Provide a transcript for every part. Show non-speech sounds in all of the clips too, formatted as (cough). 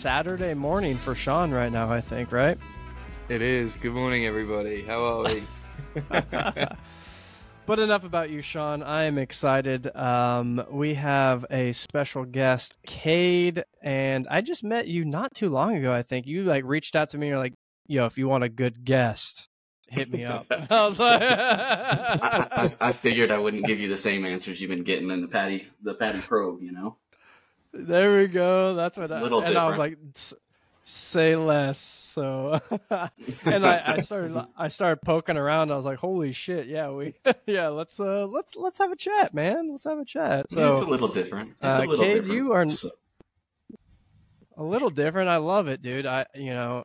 Saturday morning for Sean right now, I think, right? It is. Good morning, everybody. How are we? (laughs) but enough about you, Sean. I am excited. Um, we have a special guest, Kade, and I just met you not too long ago. I think you like reached out to me. You're like, "Yo, if you want a good guest, hit me up." (laughs) (laughs) I was like, I, I, I figured I wouldn't give you the same answers you've been getting in the Patty the Patty probe, you know. There we go. That's what I Little and I was like, say less. So, (laughs) and I, I started, I started poking around. I was like, holy shit, yeah, we, (laughs) yeah, let's, uh, let's, let's have a chat, man. Let's have a chat. it's a little different. It's uh, a little Kade, different. you are- So- a little different. I love it, dude. I, you know,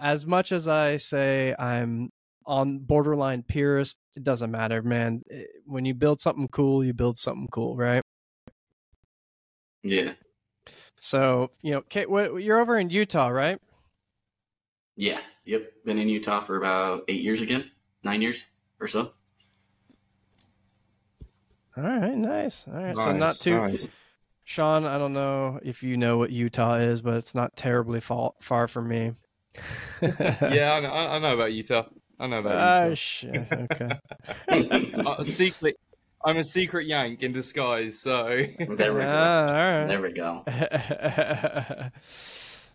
as much as I say I'm on borderline purist, it doesn't matter, man. It- When you build something cool, you build something cool, right? Yeah, So, you know, Kade, what, you're over in Utah, right? yeah, yep. Been in Utah for about eight years again, nine years or so. All right, nice. All right, so not too nice. Sean. I don't know if you know what Utah is, but it's not terribly far far from me. (laughs) Yeah, I know, I I know about Utah. I know Ah, about shit. Okay. Utah. (laughs) Uh, secret. I'm a secret Yank in disguise. So There we go. All right. There we go. (laughs)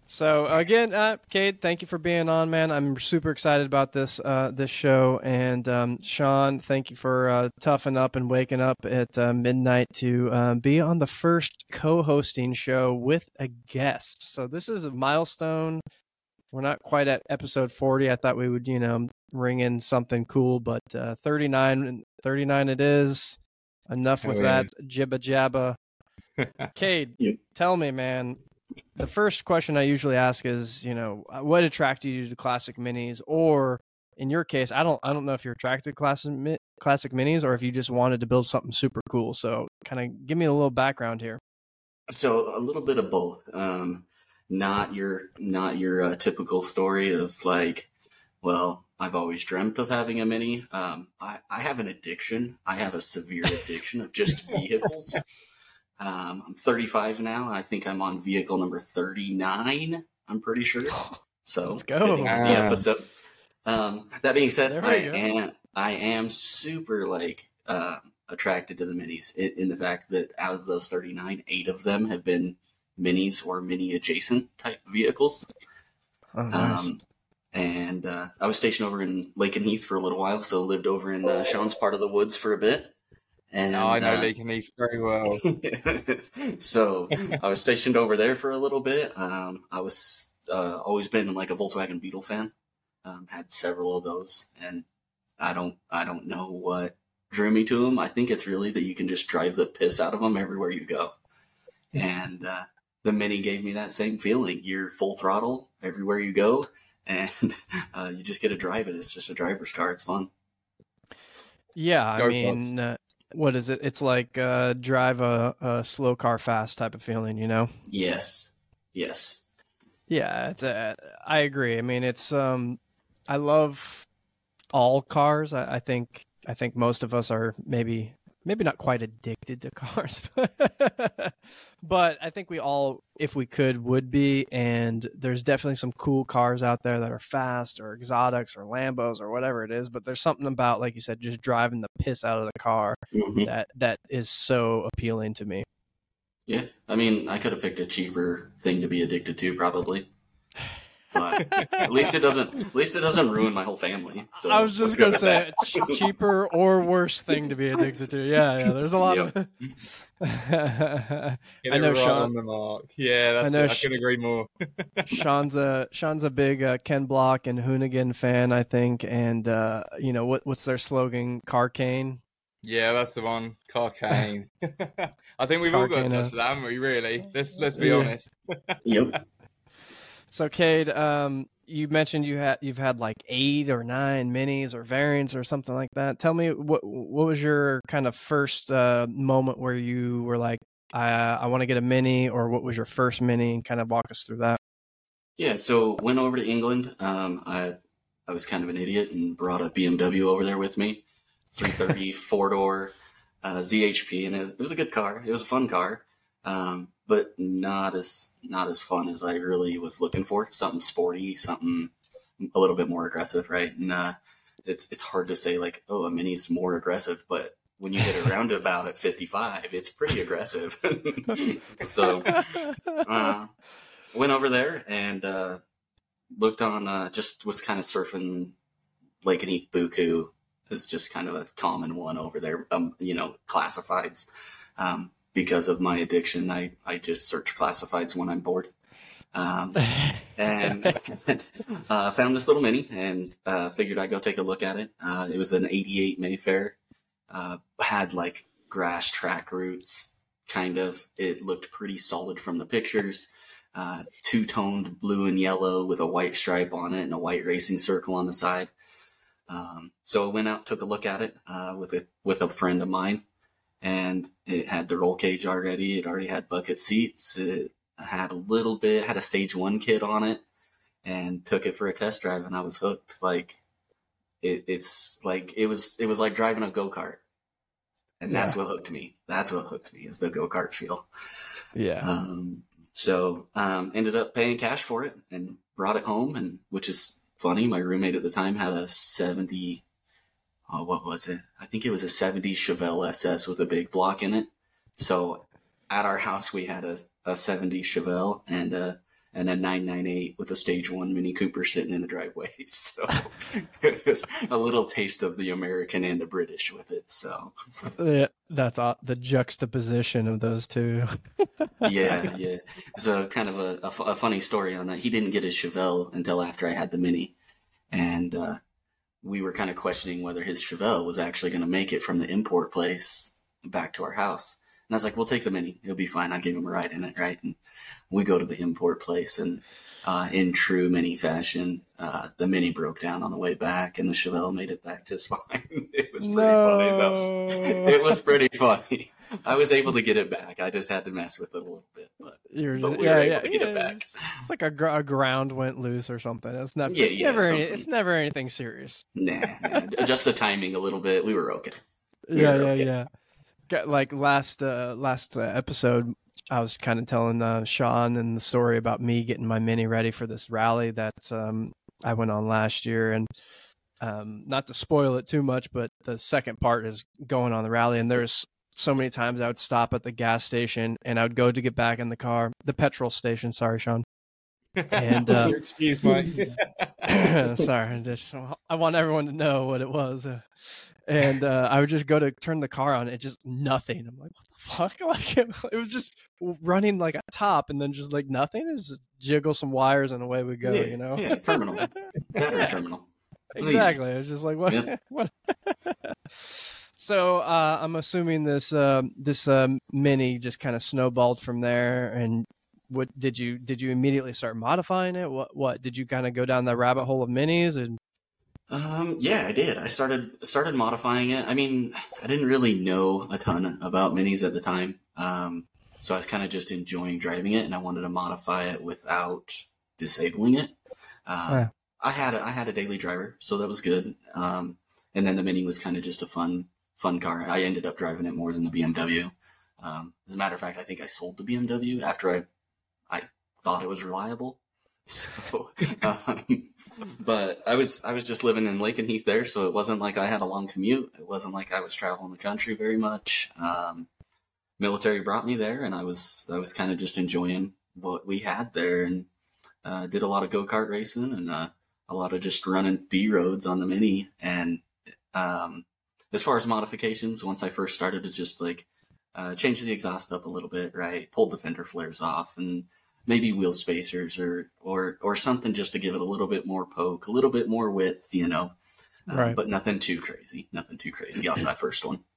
so again, uh, Kade, thank you for being on, man. I'm super excited about this uh, this show, and um, Sean, thank you for uh, toughing up and waking up at uh, midnight to um, be on the first co-hosting show with a guest. So this is a milestone. We're not quite at episode 40. I thought we would, you know, ring in something cool, but uh, 39, 39 it is. Enough with Oh, yeah. that jibba jabba. (laughs) Kade, Yep. tell me, man. The first question I usually ask is, you know, uh, what attracted you to classic minis, or in your case, I don't, I don't know if you're attracted to classic classic minis, or if you just wanted to build something super cool. So, kind of give me a little background here. So a little bit of both. Um, not your not your uh, typical story of like, well, I've always dreamt of having a mini. Um, I, I have an addiction. I have a severe addiction of just (laughs) vehicles. Um, I'm 35 now. I think I'm on vehicle number 39. I'm pretty sure. (gasps) So Let's go. the episode. Um, that being said, There I go. am I am super like uh, attracted to the minis in, in the fact that out of those 39, eight of them have been minis or mini adjacent type vehicles. Oh, nice. Um, and uh, I was stationed over in Lakenheath for a little while, so lived over in uh, Sean's part of the woods for a bit. And Oh, I know uh, Lakenheath very well. (laughs) so I was stationed over there for a little bit. Um, I was uh, always been like a Volkswagen Beetle fan. Um, had several of those, and I don't I don't know what drew me to them. I think it's really that you can just drive the piss out of them everywhere you go, (laughs) and uh, the Mini gave me that same feeling. You're full throttle everywhere you go, and (laughs) uh, you just get to drive it. It's just a driver's car. It's fun. Yeah, I Go mean, uh, what is it? It's like uh, drive a, a slow car fast type of feeling, you know? Yes, yes. Yeah, it's, uh, I agree. I mean, it's um, I love all cars. I, I think I think most of us are maybe maybe not quite addicted to (laughs) cars, but I think we all, if we could, would be. And there's definitely some cool cars out there that are fast or exotics or Lambos or whatever it is. But there's something about, like you said, just driving the piss out of the car Mhm. that that is so appealing to me. Yeah, I mean, I could have picked a cheaper thing to be addicted to, probably. (sighs) (laughs) But at least it doesn't. At least it doesn't ruin my whole family. So I was just gonna say (laughs) ch- cheaper or worse thing to be addicted to. Yeah, yeah. There's a lot of. (laughs) I know right Sean- the mark. Yeah, that's know it. I Sh- couldn't agree more. (laughs) Sean's a Sean's a big uh, Ken Block and Hoonigan fan, I think, and uh, you know what what's their slogan? Carcane. Yeah, that's the one. Cocaine. I think we've all got a touch of that, haven't we? Really? Let's let's be Yeah. honest. Yep. So, Kade, um, you mentioned you had you've had like eight or nine minis or variants or something like that. Tell me what what was your kind of first uh, moment where you were like, I I want to get a mini, or what was your first mini, and kind of walk us through that. Yeah. So went over to England. Um, I I was kind of an idiot and brought a BMW over there with me, 330 (laughs) four door. uh, ZHP, and it was, it was a good car. It was a fun car, um, but not as not as fun as I really was looking for. Something sporty, something a little bit more aggressive, right? And uh, it's it's hard to say like, oh, a mini's more aggressive, but when you hit a roundabout at 55, it's pretty aggressive. (laughs) so uh, went over there and uh, looked on, uh, just was kind of surfing Lake Lakenheath Bookoo is just kind of a common one over there, um, you know, classifieds. Um, because of my addiction, I, I just search classifieds when I'm bored. Um, (laughs) and (laughs) uh, found this little mini and uh, figured I'd go take a look at it. Uh, it was an 88 Mayfair, uh, had like grass track roots, kind of. It looked pretty solid from the pictures. Uh, two toned blue and yellow with a white stripe on it and a white racing circle on the side. Um, so I went out, took a look at it uh, with a with a friend of mine, and it had the roll cage already. It already had bucket seats. It had a little bit, had a stage one kit on it, and took it for a test drive, and I was hooked. Like it, it's like it was it was like driving a go kart, and yeah. that's what hooked me. That's what hooked me is the go kart feel. Yeah. Um, so um, ended up paying cash for it and brought it home, and which is funny. My roommate at the time had a 70, oh, what was it? I think it was a 70 Chevelle SS with a big block in it. So at our house, we had a, a 70 Chevelle and a, and a 998 with a stage one Mini Cooper sitting in the driveway. (laughs) So it was a little taste of the American and the British with it. So yeah, that's the juxtaposition of those two. (laughs) yeah, yeah. So kind of a, a, a, funny story on that. He didn't get his Chevelle until after I had the Mini, and uh, we were kind of questioning whether his Chevelle was actually going to make it from the import place back to our house. And I was like, "We'll take the Mini. It'll be fine. I'll give him a ride in it, right?" And we go to the import place, and uh, in true Mini fashion, uh, the Mini broke down on the way back, and the Chevelle made it back just (laughs) fine. it was pretty no. funny, though. (laughs) It was pretty funny. I was able to get it back. I just had to mess with it a little bit, but, You're, but we yeah, were able yeah, to get yeah. it back. It's like a, gr- a, ground went loose or something. It's never, yeah, it's, yeah, never something. it's never anything serious. Nah, nah, just the timing a little bit. We were okay. We yeah, were yeah, okay. yeah. Got, like last uh, last uh, episode, I was kind of telling uh, Sean and the story about me getting my mini ready for this rally that um, I went on last year, and um, not to spoil it too much, but the second part is going on the rally, and there's so many times I would stop at the gas station and I would go to get back in the car, the petrol station. Sorry, Sean. And (laughs) uh, excuse me. (laughs) sorry, just I want everyone to know what it was. Uh, and uh, I would just go to turn the car on, it just nothing. I'm like, what the fuck? (laughs) Like it, was just running like a top, and then just like nothing. It just jiggle some wires, and away we go. Yeah, you know, yeah, terminal, (laughs) battery Yeah, terminal. exactly. It was just like what? Yep. (laughs) what? so uh, I'm assuming this uh, this um, mini just kind of snowballed from there. And what did you did you immediately start modifying it? What what did you kind of go down the rabbit hole of minis and Um, yeah, I did. I started started modifying it. I mean, I didn't really know a ton about minis at the time, um, so I was kind of just enjoying driving it, and I wanted to modify it without disabling it. Um, Yeah. I had a, I had a daily driver, so that was good. Um, and then the Mini was kind of just a fun fun car. I ended up driving it more than the BMW. Um, as a matter of fact, I think I sold the BMW after I I thought it was reliable. So, (laughs) um, but I was I was just living in Lakenheath there, so it wasn't like I had a long commute. It wasn't like I was traveling the country very much. Um, military brought me there, and I was I was kind of just enjoying what we had there, and uh, did a lot of go kart racing and uh, a lot of just running B roads on the Mini. And um, as far as modifications, once I first started to just like uh, change the exhaust up a little bit, right, pulled the fender flares off, and maybe wheel spacers or or or something just to give it a little bit more poke, a little bit more width, you know. Um, Right. But nothing too crazy. Nothing too crazy off that first one. (laughs)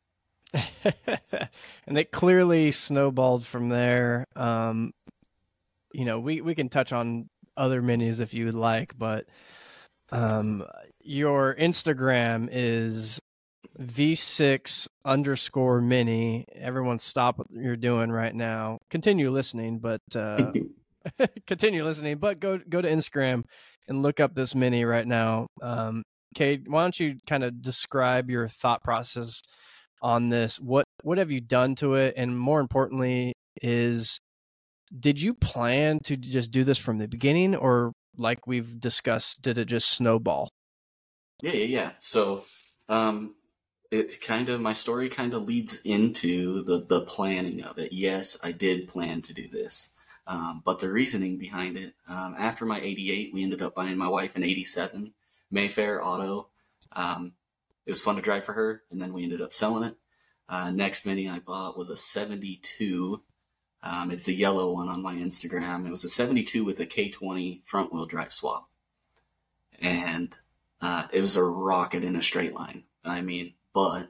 (laughs) and it clearly snowballed from there. Um, you know, we, we can touch on other minis if you would like, but um, your Instagram is V6 underscore mini. Everyone stop what you're doing right now. Continue listening, but uh, (laughs) (laughs) continue listening, but go go to Instagram and look up this mini right now. Um, Kade, why don't you kind of describe your thought process on this? What what have you done to it? And more importantly, is did you plan to just do this from the beginning, or like we've discussed, did it just snowball? Yeah, yeah, yeah. So, um, it kind of my story kind of leads into the the planning of it. Yes, I did plan to do this, um, but the reasoning behind it. Um, after my '88, we ended up buying my wife an '87 Mayfair Auto. Um, it was fun to drive for her, and then we ended up selling it. Uh, next Mini I bought was a '72. Um, it's the yellow one on my Instagram. It was a '72 with a K20 front wheel drive swap, and uh, it was a rocket in a straight line. I mean, but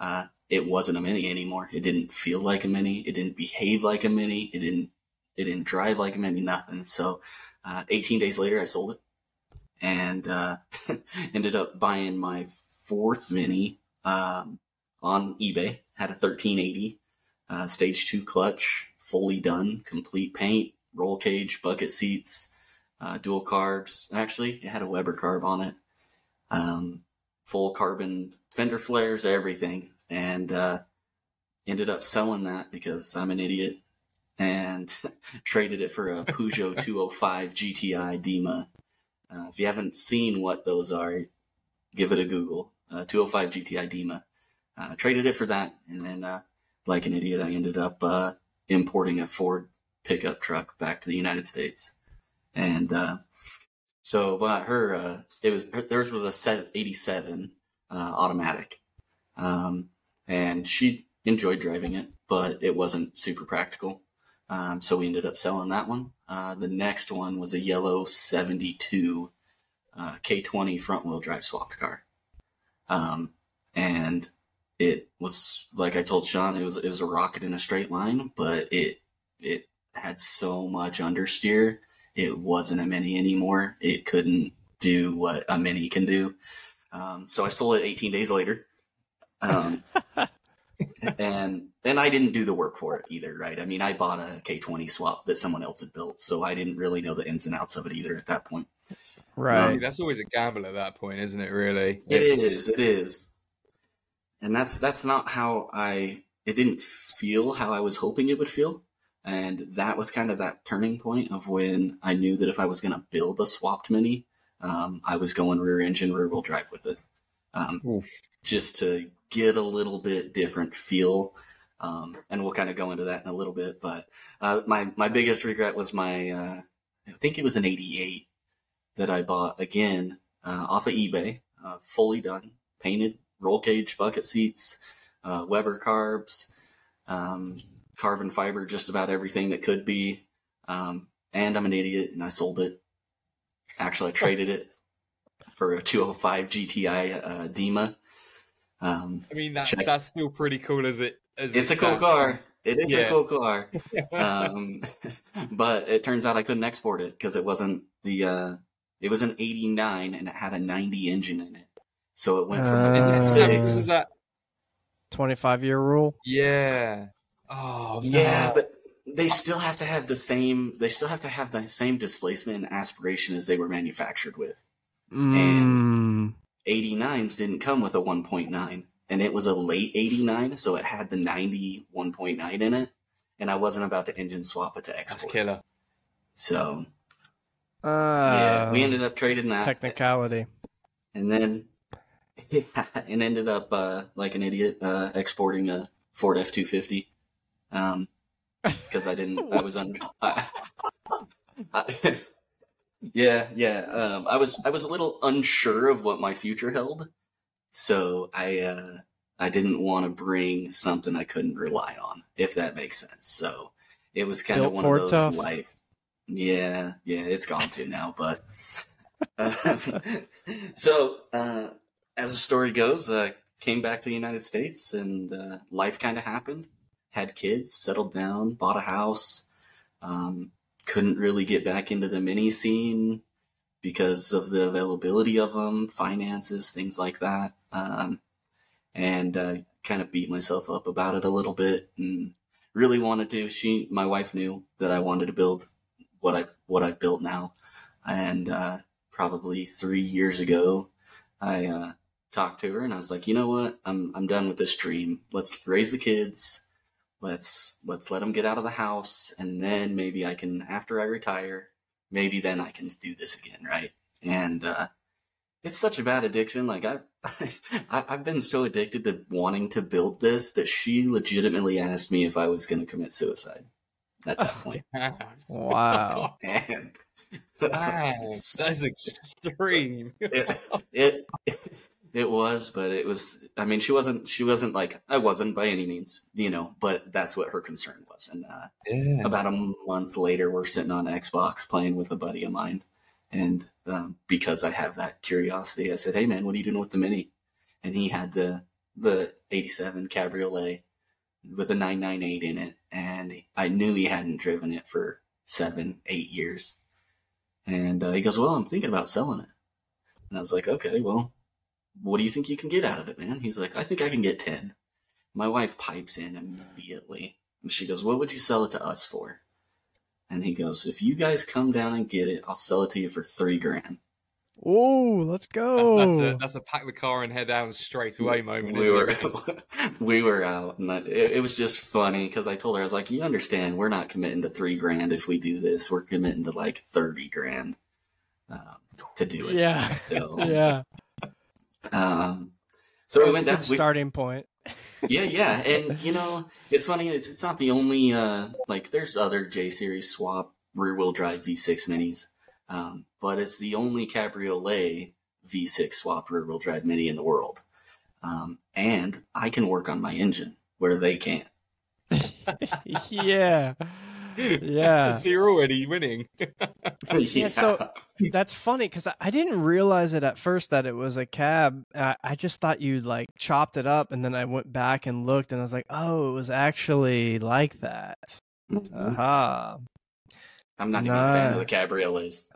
uh, it wasn't a mini anymore. It didn't feel like a mini. It didn't behave like a mini. It didn't. It didn't drive like a mini. Nothing. So, uh, 18 days later, I sold it, and uh, (laughs) ended up buying my fourth mini um, on eBay. Had a 1380 uh, stage two clutch, fully done, complete paint, roll cage, bucket seats, uh, dual carbs. Actually, it had a Weber carb on it. Um, full carbon fender flares, everything, and uh, ended up selling that because I'm an idiot and (laughs) traded it for a Peugeot (laughs) 205 GTI Dimma. Uh, if you haven't seen what those are, give it a Google. Uh, 205 GTI Dimma. Uh, traded it for that, and then, uh, like an idiot, I ended up uh, importing a Ford pickup truck back to the United States, and uh, so but her, uh, it was theirs was a set eighty seven uh, automatic, um, and she enjoyed driving it, but it wasn't super practical. Um, so we ended up selling that one. Uh, the next one was a yellow seventy two uh, K twenty front wheel drive swapped car, um, and it was like I told Sean, it was it was a rocket in a straight line, but it it had so much understeer it wasn't a mini anymore. It couldn't do what a mini can do. Um, so I sold it 18 days later. Um, (laughs) and and I didn't do the work for it either, right? I mean, I bought a K20 swap that someone else had built, so I didn't really know the ins and outs of it either at that point. Right. See, that's always a gamble at that point, isn't it? Really, It It's- is. It is. And that's that's not how I. It didn't feel how I was hoping it would feel, and that was kind of that turning point of when I knew that if I was going to build a swapped mini, um, I was going rear engine, rear wheel drive with it, um, just to get a little bit different feel. Um, and we'll kind of go into that in a little bit. But uh, my my biggest regret was my uh, I think it was an '88 that I bought again uh, off of eBay, uh, fully done, painted, roll cage bucket seats, uh, Weber carbs, um, carbon fiber, just about everything that could be. Um, and I'm an idiot, and I sold it. Actually, I traded it for a 205 GTI uh, Dimma. Um, I mean, that's Check. that's still pretty cool as it. As it's a cool stands. car. It is a cool car. (laughs) Um, (laughs) but it turns out I couldn't export it because it wasn't the. Uh, it was an '89 and it had a 90 engine in it, so it went from Uh, Is a it Uh, seven- was six. that? 25 year rule. Yeah. Oh no. Yeah, but they still have to have the same. They still have to have the same displacement and aspiration as they were manufactured with. Mm. 89s didn't come with a 1.9, and it was a late 89, so it had the 91.9 in it, and I wasn't about to engine swap it to export. that's export. killer. So Uh, yeah, we ended up trading that, technicality. and then (laughs) and ended up uh, like an idiot uh, exporting a Ford F two fifty. Um, (laughs) because I didn't, I was un. (laughs) I, I- yeah, yeah. Um, I was, I was a little unsure of what my future held, so I, uh, I didn't want to bring something I couldn't rely on, if that makes sense. So it was kind of one of those tough. life. Yeah, yeah, it's gone too now, but. (laughs) so, uh, as the story goes, uh, came back to the United States and uh, life kind of happened. Had kids, settled down, bought a house. Um, couldn't really get back into the mini scene because of the availability of them, finances, things like that. Um, and uh, kind of beat myself up about it a little bit and really wanted to. She, my wife, knew that I wanted to build what I've what I've built now, and uh, probably three years ago, I uh, talked to her, and I was like, you know what? I'm I'm done with this dream. Let's raise the kids. Let's let's let them get out of the house, and then maybe I can, after I retire, maybe then I can do this again, right? And uh, it's such a bad addiction. Like I've (laughs) I, I've been so addicted to wanting to build this that she legitimately asked me if I was going to commit suicide at that point. (laughs) Wow. (laughs) And Wow, that's extreme. it, it it was, but it was. I mean, she wasn't. She wasn't like I wasn't by any means, you know. But that's what her concern was. And uh, yeah. about a month later, we're sitting on Xbox playing with a buddy of mine, and um, because I have that curiosity, I said, "Hey, man, what are you doing with the Mini?" And he had the the '87 Cabriolet with a 998 in it, and I knew he hadn't driven it for seven, eight years. And uh, he goes, "Well, I'm thinking about selling it." And I was like, "Okay, well, what do you think you can get out of it, man?" He's like, "I think I can get 10." My wife pipes in immediately, she goes, "What would you sell it to us for?" And he goes, "If you guys come down and get it, I'll sell it to you for three grand." Oh, let's go. that's, a, that's a pack the car and head down straight away moment. we were (laughs) we were out, and it, it was just funny because I told her I was like, "You understand? We're not committing to three grand if we do this. We're committing to like thirty grand um, to do it." Yeah. So (laughs) yeah. (laughs) um, so we went Good down. We, starting point. Yeah, yeah, and you know, it's funny. It's it's not the only uh like there's other J series swap rear wheel drive V6 minis, um, but it's the only Cabriolet V6 swap rear wheel drive mini in the world. Um, and I can work on my engine where they can't. (laughs) yeah. (laughs) (laughs) Yeah. so you're already winning. Yeah, so- That's funny because I, I didn't realize it at first that it was a cab. I, I just thought you like chopped it up, and then I went back and looked, and I was like, "Oh, it was actually like that." Mhm. Aha! I'm not even a fan of the cabriolets.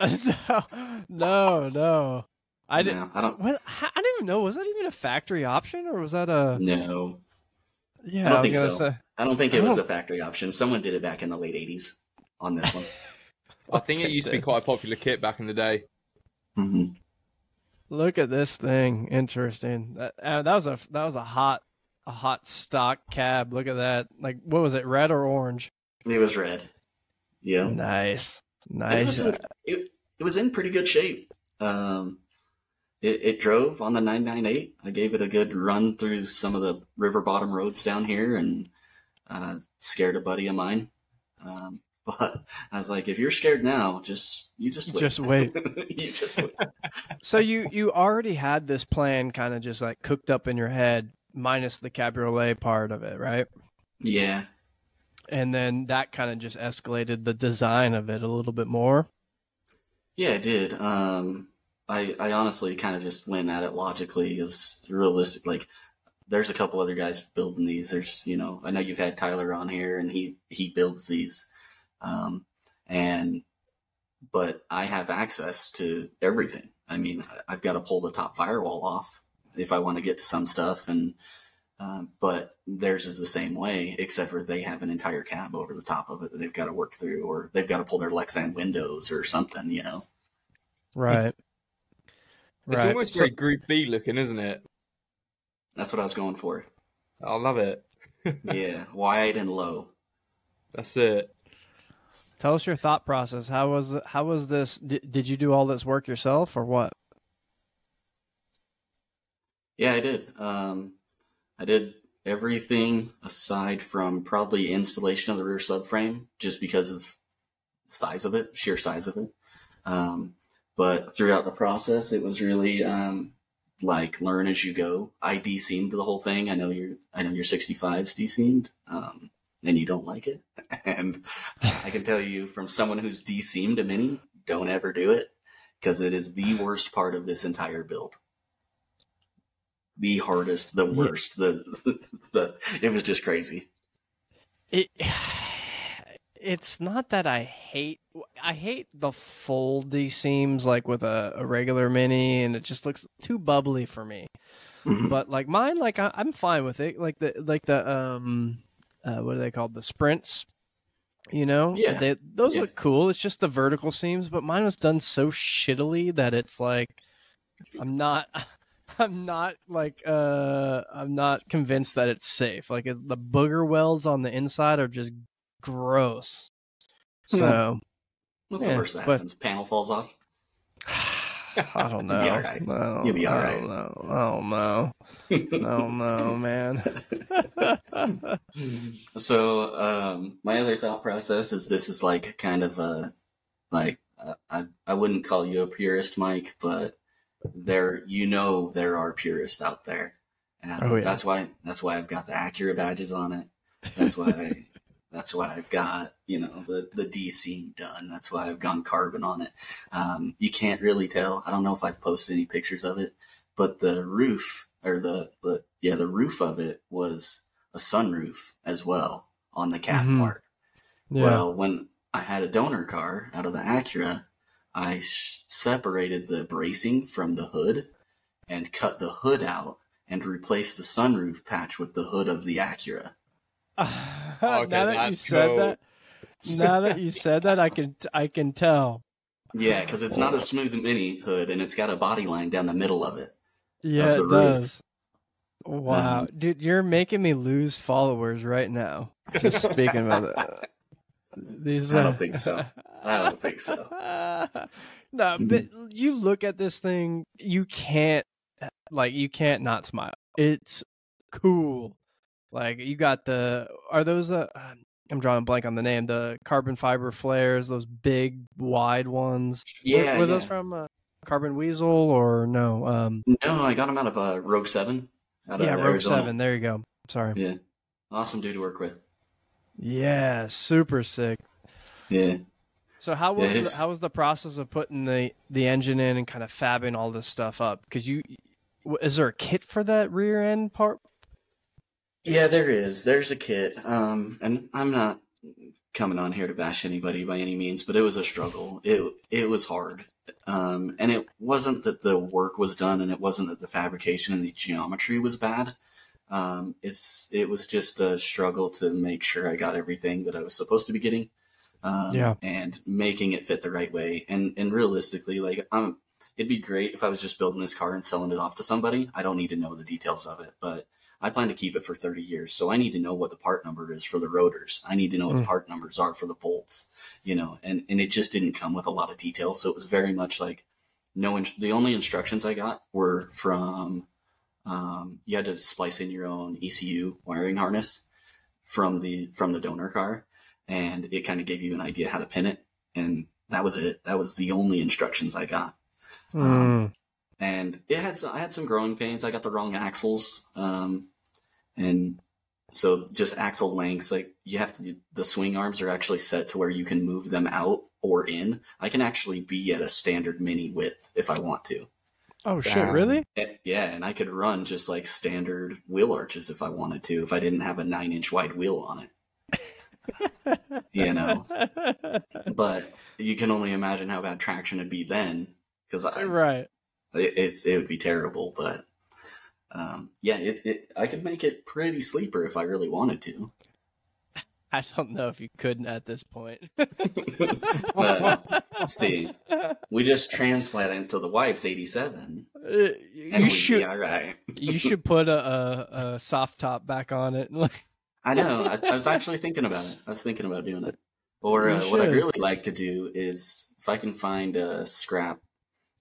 (laughs) no, no, no. I didn't. No, I don't. What, I don't even know. Was that even a factory option, or was that a? No, Yeah, I don't was think so. say. I don't think it I was a factory option. Someone did it back in the late '80s on this one. (laughs) I think it used to be quite a popular kit back in the day. hmm Look at this thing. Interesting. That uh, that was a that was a hot a hot stock cab. Look at that. Like what was it? Red or orange? It was red. Yeah. Nice. It Nice. was, in, it, it was in pretty good shape. Um, it, it drove on the 998. I gave it a good run through some of the river bottom roads down here and uh, scared a buddy of mine. Um, (laughs) but I was like, if you're scared now, just you just wait. Just (laughs) wait. you just wait. (laughs) So you you already had this plan kind of just like cooked up in your head minus the cabriolet part of it, right? Yeah, And then that kind of just escalated the design of it a little bit more. yeah, it did. Um, I I honestly kind of just went at it logically, as realistic. Like, there's a couple other guys building these. There's you know, I know you've had Tyler on here, and he he builds these. Um, and but I have access to everything. I mean, I've got to pull the top firewall off if I want to get to some stuff, and um, but theirs is the same way, except for they have an entire cab over the top of it that they've got to work through, or they've got to pull their Lexan windows or something, you know. Right. It's right. almost So- very Group B looking, isn't it? That's what I was going for. I love it. (laughs) Yeah, wide and low. That's it. Tell us your thought process. How was it, how was this? Did, did you do all this work yourself or what? Yeah, I did. Um, I did everything aside from probably installation of the rear subframe, just because of size of it, sheer size of it. Um, but throughout the process, it was really um, like learn as you go. I de-seamed the whole thing. I know your I know your 65's de-seamed, um, and you don't like it. (laughs) and I can tell you from someone who's de-seamed a mini, don't ever do it because it is the worst part of this entire build the hardest, the Yeah. worst, the, (laughs) the it was just crazy. It (sighs) it's not that I hate I hate the foldy seams like with a, a regular mini and it just looks too bubbly for me. Mhm. But like mine, like I, I'm fine with it. Like the like the um uh, what are they called? The sprints. You know, Yeah. they, those Yeah. look cool. It's just the vertical seams, but mine was done so shittily that it's like I'm not. (laughs) I'm not like uh I'm not convinced that it's safe. Like the booger welds on the inside are just gross. So What's Yeah, the worst that but- happens? Panel falls off. I don't know. You'll be all right. I don't- You'll be all right. don't know. I don't know. I don't know, man. (laughs) So, um, my other thought process is this is like kind of a like uh, I I wouldn't call you a purist, Mike, but there you know there are purists out there. And Oh, yeah. That's why that's why I've got the Acura badges on it. That's why (laughs) that's why I've got you know the the DC done. That's why I've gone carbon on it. Um, you can't really tell. I don't know if I've posted any pictures of it, but the roof or the, the yeah the roof of it was a sunroof as well on the cat Mhm. part. Yeah. Well, when I had a donor car out of the Acura, I sh- separated the bracing from the hood and cut the hood out and replaced the sunroof patch with the hood of the Acura. Now that you said cool. that, now that you said that, I can I can tell. Yeah, because it's not a smooth mini hood and it's got a body line down the middle of it. Yeah, the it roof. does. Wow, Um, dude, you're making me lose followers right now. Just speaking about it. (laughs) These, I uh, don't think so. I don't think so. (laughs) no, but you look at this thing, you can't like you can't not smile. It's cool. Like you got the are those uh I'm drawing a blank on the name. The carbon fiber flares, those big wide ones. Yeah, were, those yeah. from uh, Carbon Weasel or no? Um, No, I got them out of uh, Rogue Seven. Out of yeah, Rogue Arizona. Seven. There you go. Sorry. Yeah, awesome dude to work with. Yeah, super sick. Yeah. So how Yeah, was the, how was the process of putting the the engine in and kind of fabbing all this stuff up? Because you is there a kit for that rear end part? Yeah, there is. There's a kit. Um, and I'm not coming on here to bash anybody by any means, but it was a struggle. It it was hard. Um, and it wasn't that the work was done, and it wasn't that the fabrication and the geometry was bad. Um, it's it was just a struggle to make sure I got everything that I was supposed to be getting. Um, Yeah. and making it fit the right way. And and realistically, like I'm, it'd be great if I was just building this car and selling it off to somebody. I don't need to know the details of it, but I plan to keep it for 30 years. So I need to know what the part number is for the rotors. I need to know what Mm. the part numbers are for the bolts, you know, and, and it just didn't come with a lot of detail. So it was very much like no, in- the only instructions I got were from, um, you had to splice in your own ECU wiring harness from the, from the donor car. And it kind of gave you an idea how to pin it. And that was it. That was the only instructions I got Um, and it had some, I had some growing pains. I got the wrong axles, um, and so just axle lengths. Like you have to, the swing arms are actually set to where you can move them out or in. I can actually be at a standard mini width if I want to. oh shit! Damn. Really? Eh, Yeah, and I could run just like standard wheel arches if I wanted to. If I didn't have a nine inch wide wheel on it, (laughs) you know. But you can only imagine how bad traction would be then, because I, right. it, it's it would be terrible, but um, yeah, it, it I could make it pretty sleeper if I really wanted to. (laughs) I don't know if you couldn't at this point. (laughs) But see, we just transplanted into the wife's eighty-seven, Uh, you should all right. you should put a, a, a soft top back on it. (laughs) I know. I, I was actually thinking about it. I was thinking about doing it. Or uh, what I'd really like to do is if I can find a scrap,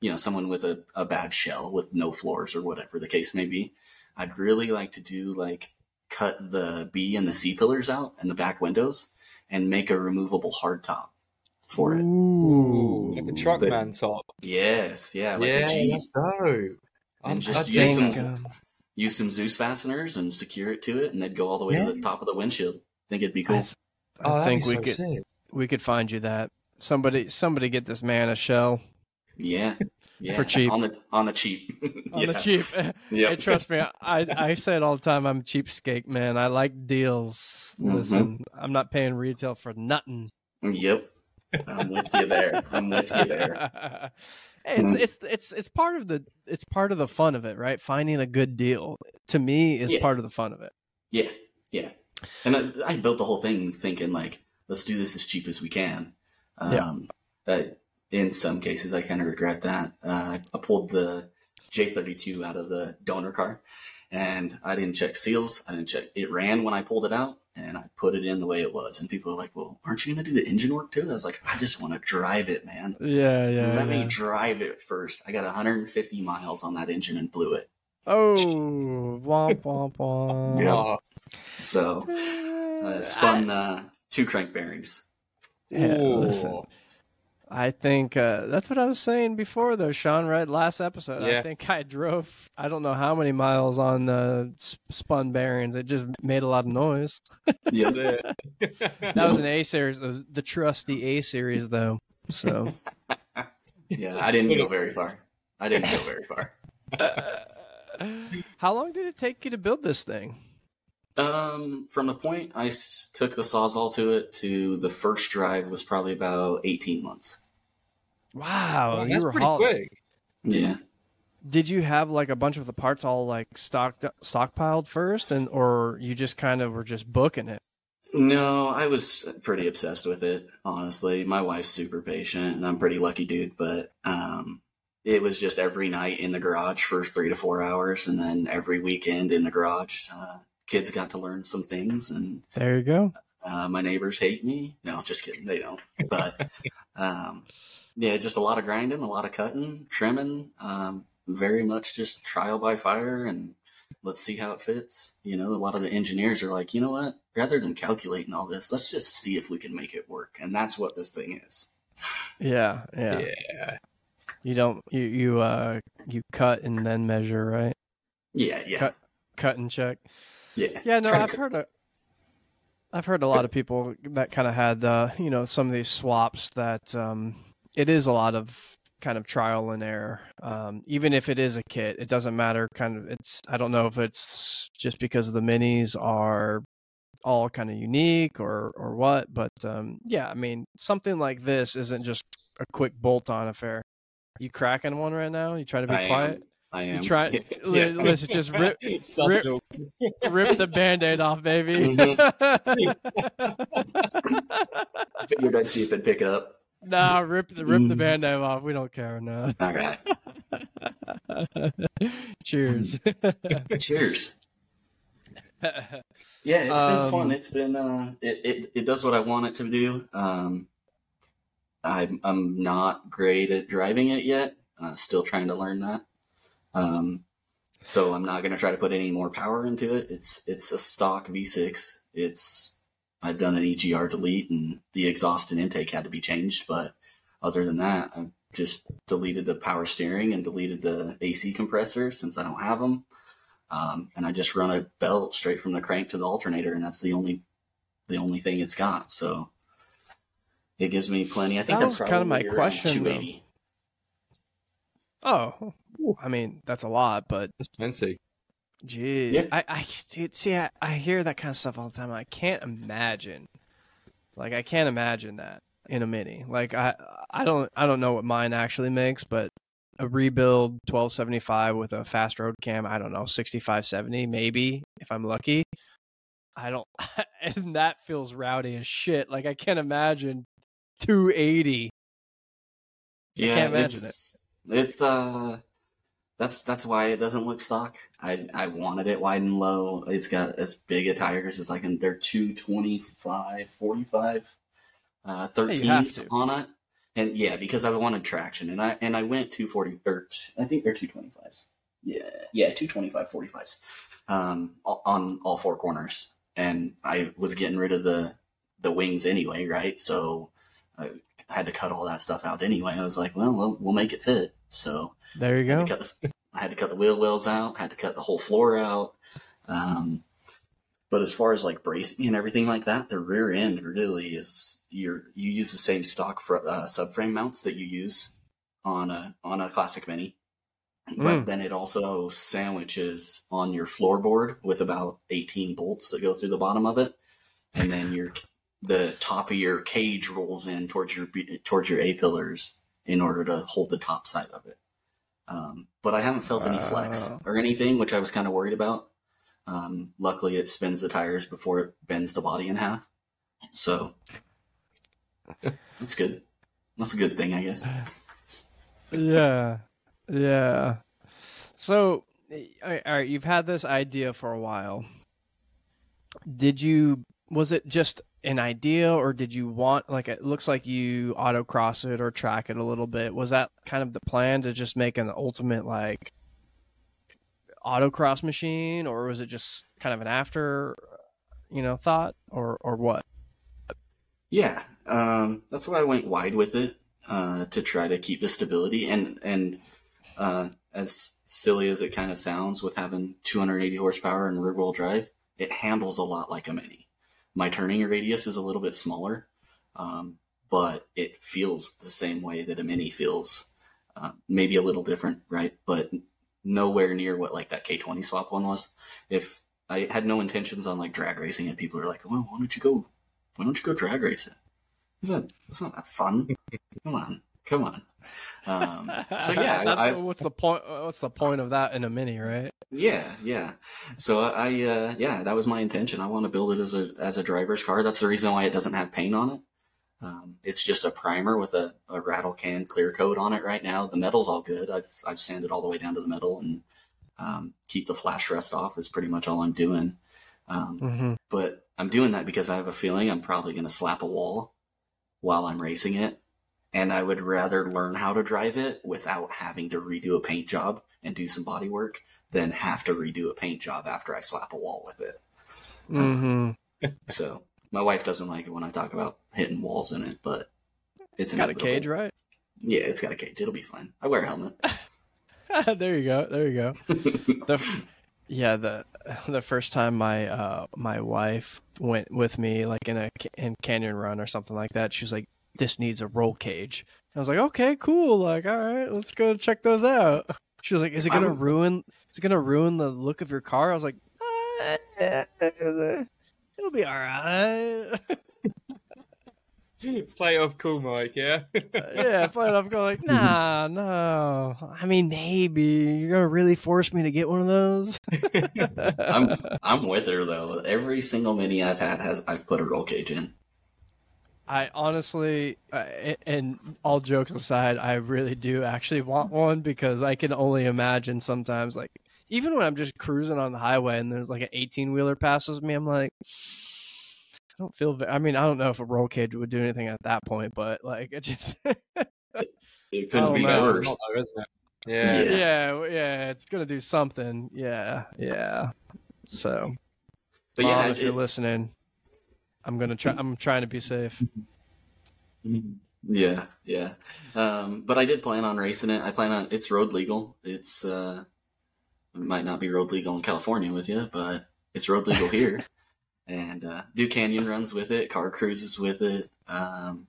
you know, someone with a, a bad shell with no floors or whatever the case may be, I'd really like to do like cut the B and the C pillars out and the back windows and make a removable hard top for it. Ooh, Like a truckman top. Yes, yeah, like yeah, a Jeep. that's dope. I'm And just use some- um, Use some Dzus fasteners and secure it to it, and they'd go all the way to the top of the windshield. I Think it'd be cool. I, Oh, I that'd think we so could sick. we could find you that somebody somebody get this man a shell Yeah. Yeah. For cheap. On the on the cheap. (laughs) on the cheap. yeah, (laughs) Hey, trust me, I I say it all the time. I'm a cheapskate, man. I like deals. Mhm. Listen, I'm not paying retail for nothing. Yep. I'm with you there. I'm with you there. (laughs) it's Mm. it's it's it's part of the it's part of the fun of it, right? Finding a good deal to me is Yeah. part of the fun of it. Yeah. Yeah. And I, I built the whole thing thinking like, let's do this as cheap as we can. Um, Yeah. but in some cases, I kind of regret that. Uh, I pulled the J32 out of the donor car, and I didn't check seals. I didn't check. It ran when I pulled it out, and I put it in the way it was. And people are like, "Well, aren't you going to do the engine work too?" I was like, "I just want to drive it, man. Yeah, yeah. Let yeah. me drive it first. I got 150 miles on that engine and blew it. Oh, womp (laughs) womp womp. Yeah. So I (sighs) spun uh, two crank bearings. Yeah, Ooh. listen. I think uh, that's what I was saying before, though, Sean. Right, last episode. I think I drove. I don't know how many miles on the spun bearings. It just made a lot of noise. (laughs) Yeah. That was an A series, the, the trusty A series, though. So, yeah, I didn't go very far. I didn't go very far. (laughs) how long did it take you to build this thing? Um, from the point I took the Sawzall to it to the first drive was probably about 18 months. Wow, Well, you that's were pretty haul- quick. Yeah. Did you have like a bunch of the parts all like stocked stockpiled first, and or you just kind of were just booking it? No, I was pretty obsessed with it, honestly. My wife's super patient and I'm pretty lucky dude, but um it was just every night in the garage for three to four hours and then every weekend in the garage. Uh, kids got to learn some things and There you go. uh, my neighbors hate me. No, just kidding. They don't. But (laughs) um, yeah, just a lot of grinding, a lot of cutting, trimming. Um, very much just trial by fire and let's see how it fits. You know, a lot of the engineers are like, you know what? Rather than calculating all this, let's just see if we can make it work. And that's what this thing is. Yeah, yeah. Yeah. You don't you you uh you cut and then measure, right? Yeah, yeah, Cut. Cut and check. Yeah. Yeah, no, I've heard a, I've heard a lot of people that kind of had uh, you know some of these swaps that um, it is a lot of kind of trial and error. Um, even if it is a kit, it doesn't matter. Kind of, it's I don't know if it's just because the minis are all kind of unique or or what, but um, yeah, I mean something like this isn't just a quick bolt on affair. You cracking one right now? You try to be I quiet. am. I am. You try. (laughs) Yeah. li- Listen, just rip (laughs) Rip- so- rip the band-aid off, baby. (laughs) Your bed see if it pick it up. nah, rip the rip the Mm. band-aid off. We don't care now. All right. Cheers. Cheers. Yeah, it's Um, been fun. It's been uh, it, it it does what I want it to do. Um, I'm I'm not great at driving it yet. Uh, still trying to learn that. Um, so I'm not going to try to put any more power into it. It's it's a stock V6. It's I've done an EGR delete and the exhaust and intake had to be changed, but other than that, I've just deleted the power steering and deleted the AC compressor since I don't have them. Um, and I just run a belt straight from the crank to the alternator, and that's the only the only thing it's got. So it gives me plenty. I think That was kind of my question, though. 280. Oh, I mean that's a lot, but That's plenty. geez, Yeah. I, I dude, see, I, I hear that kind of stuff all the time. I can't imagine, like, I can't imagine that in a mini. Like, I, I don't, I don't know what mine actually makes, but a rebuild 1275 with a fast road cam, I don't know, 6570 maybe if I'm lucky. I don't, (laughs) and that feels rowdy as shit. Like, I can't imagine 280. Yeah, can't imagine it's, It's uh, that's that's why it doesn't look stock. I I wanted it wide and low. It's got as big a tires as I can. They're 225, 45, uh, you have 13s to. on it. And yeah, because I wanted traction, and I and I went 240 or I think they're 225s. Yeah, yeah, 225 45s um, on all four corners, and I was getting rid of the the wings anyway, right? So I had to cut all that stuff out anyway. I was like, well, we'll, we'll make it fit. So There you I go. had, to cut the, I had to cut the wheel wells out. Had to cut the whole floor out. Um, but as far as like bracing and everything like that, the rear end really is you you use the same stock for, uh, subframe mounts that you use on a on a classic mini, but Mm. then it also sandwiches on your floorboard with about eighteen bolts that go through the bottom of it, and then your the top of your cage rolls in towards your towards your A pillars in order to hold the top side of it. Um, but I haven't felt any flex or anything, which I was kind of worried about. Um, luckily, it spins the tires before it bends the body in half, so that's good. That's a good thing, I guess. Yeah, yeah. So, all right, you've had this idea for a while. Did you? Was it just an idea, or did you want like it looks like you autocross it or track it a little bit? Was that kind of the plan to just make an ultimate like autocross machine, or was it just kind of an after, you know, thought, or or what? Yeah, um, that's why I went wide with it uh, to try to keep the stability and and uh, as silly as it kind of sounds, with having 280 horsepower and rear wheel drive, it handles a lot like a mini. My turning radius is a little bit smaller, um, but it feels the same way that a mini feels. Uh, maybe a little different, right? But nowhere near what like that K20 swap one was. If I had no intentions on like drag racing it, people are like, well, why don't you go? Why don't you go drag race it? It's not, it's not that fun. (laughs) come on, come on. Um, so (laughs) yeah, I, what's the point? What's the point of that in a mini, right? Yeah, yeah. So I, uh, yeah, that was my intention. I want to build it as a as a driver's car. That's the reason why it doesn't have paint on it. Um, it's just a primer with a, a rattle can clear coat on it right now. The metal's all good. I've I've sanded all the way down to the metal and um, keep the flash rust off. Is pretty much all I'm doing. Um, mm-hmm. But I'm doing that because I have a feeling I'm probably going to slap a wall while I'm racing it, and I would rather learn how to drive it without having to redo a paint job and do some body work than have to redo a paint job after I slap a wall with it. Mm-hmm. (laughs) so my wife doesn't like it when I talk about hitting walls in it, but it's got a cage, right? Yeah, it's got a cage. It'll be fine. I wear a helmet. (laughs) there you go. There you go. the, yeah, the the first time my uh my wife went with me like in a in canyon run or something like that, she was like, "This needs a roll cage." I was like, "Okay, cool. Like, all right, let's go check those out." She was like, "Is it gonna I'm... ruin? Is it gonna ruin the look of your car?" I was like, uh, "It'll be all right." (laughs) play it off cool, Mike. Yeah. (laughs) yeah, play it off cool. Like, nah, no. I mean, maybe you're gonna really force me to get one of those. (laughs) I'm I'm with her though. Every single mini I've had has I've put a roll cage in. I honestly, uh, and all jokes aside, I really do actually want one because I can only imagine sometimes, like, even when I'm just cruising on the highway and there's like an 18 wheeler passes me, I'm like, I don't feel. I mean, I don't know if a roll cage would do anything at that point, but like, it just. (laughs) it couldn't be know. worse, isn't it? Yeah. yeah, yeah, yeah. It's gonna do something. Yeah, yeah. So, but Mom, yeah, if it, you're listening, I'm gonna try. I'm trying to be safe. Yeah, yeah. Um, but I did plan on racing it. I plan on it's road legal. It's uh, it might not be road legal in California with you, but it's road legal here. (laughs) and uh, do canyon runs with it, car cruises with it. Um,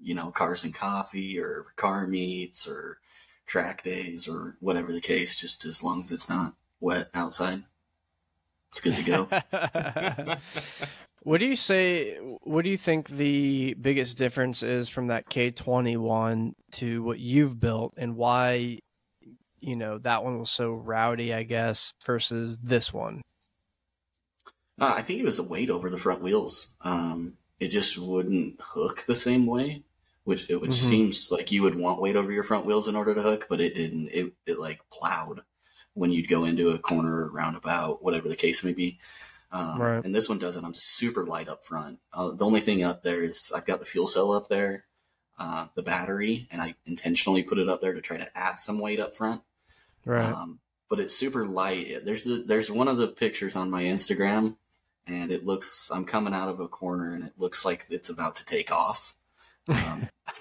you know, cars and coffee or car meets or track days or whatever the case. Just as long as it's not wet outside, it's good to go. (laughs) What do you say? What do you think the biggest difference is from that K twenty one to what you've built, and why, you know, that one was so rowdy, I guess, versus this one? Uh, I think it was the weight over the front wheels. Um, it just wouldn't hook the same way, which it which mm-hmm. seems like you would want weight over your front wheels in order to hook, but it didn't. It it like plowed when you'd go into a corner or roundabout, whatever the case may be. Um, right. And this one doesn't. I'm super light up front. Uh, the only thing up there is I've got the fuel cell up there, uh, the battery, and I intentionally put it up there to try to add some weight up front. Right. Um, but it's super light. There's the, there's one of the pictures on my Instagram, and it looks I'm coming out of a corner, and it looks like it's about to take off. Um, (laughs) (laughs)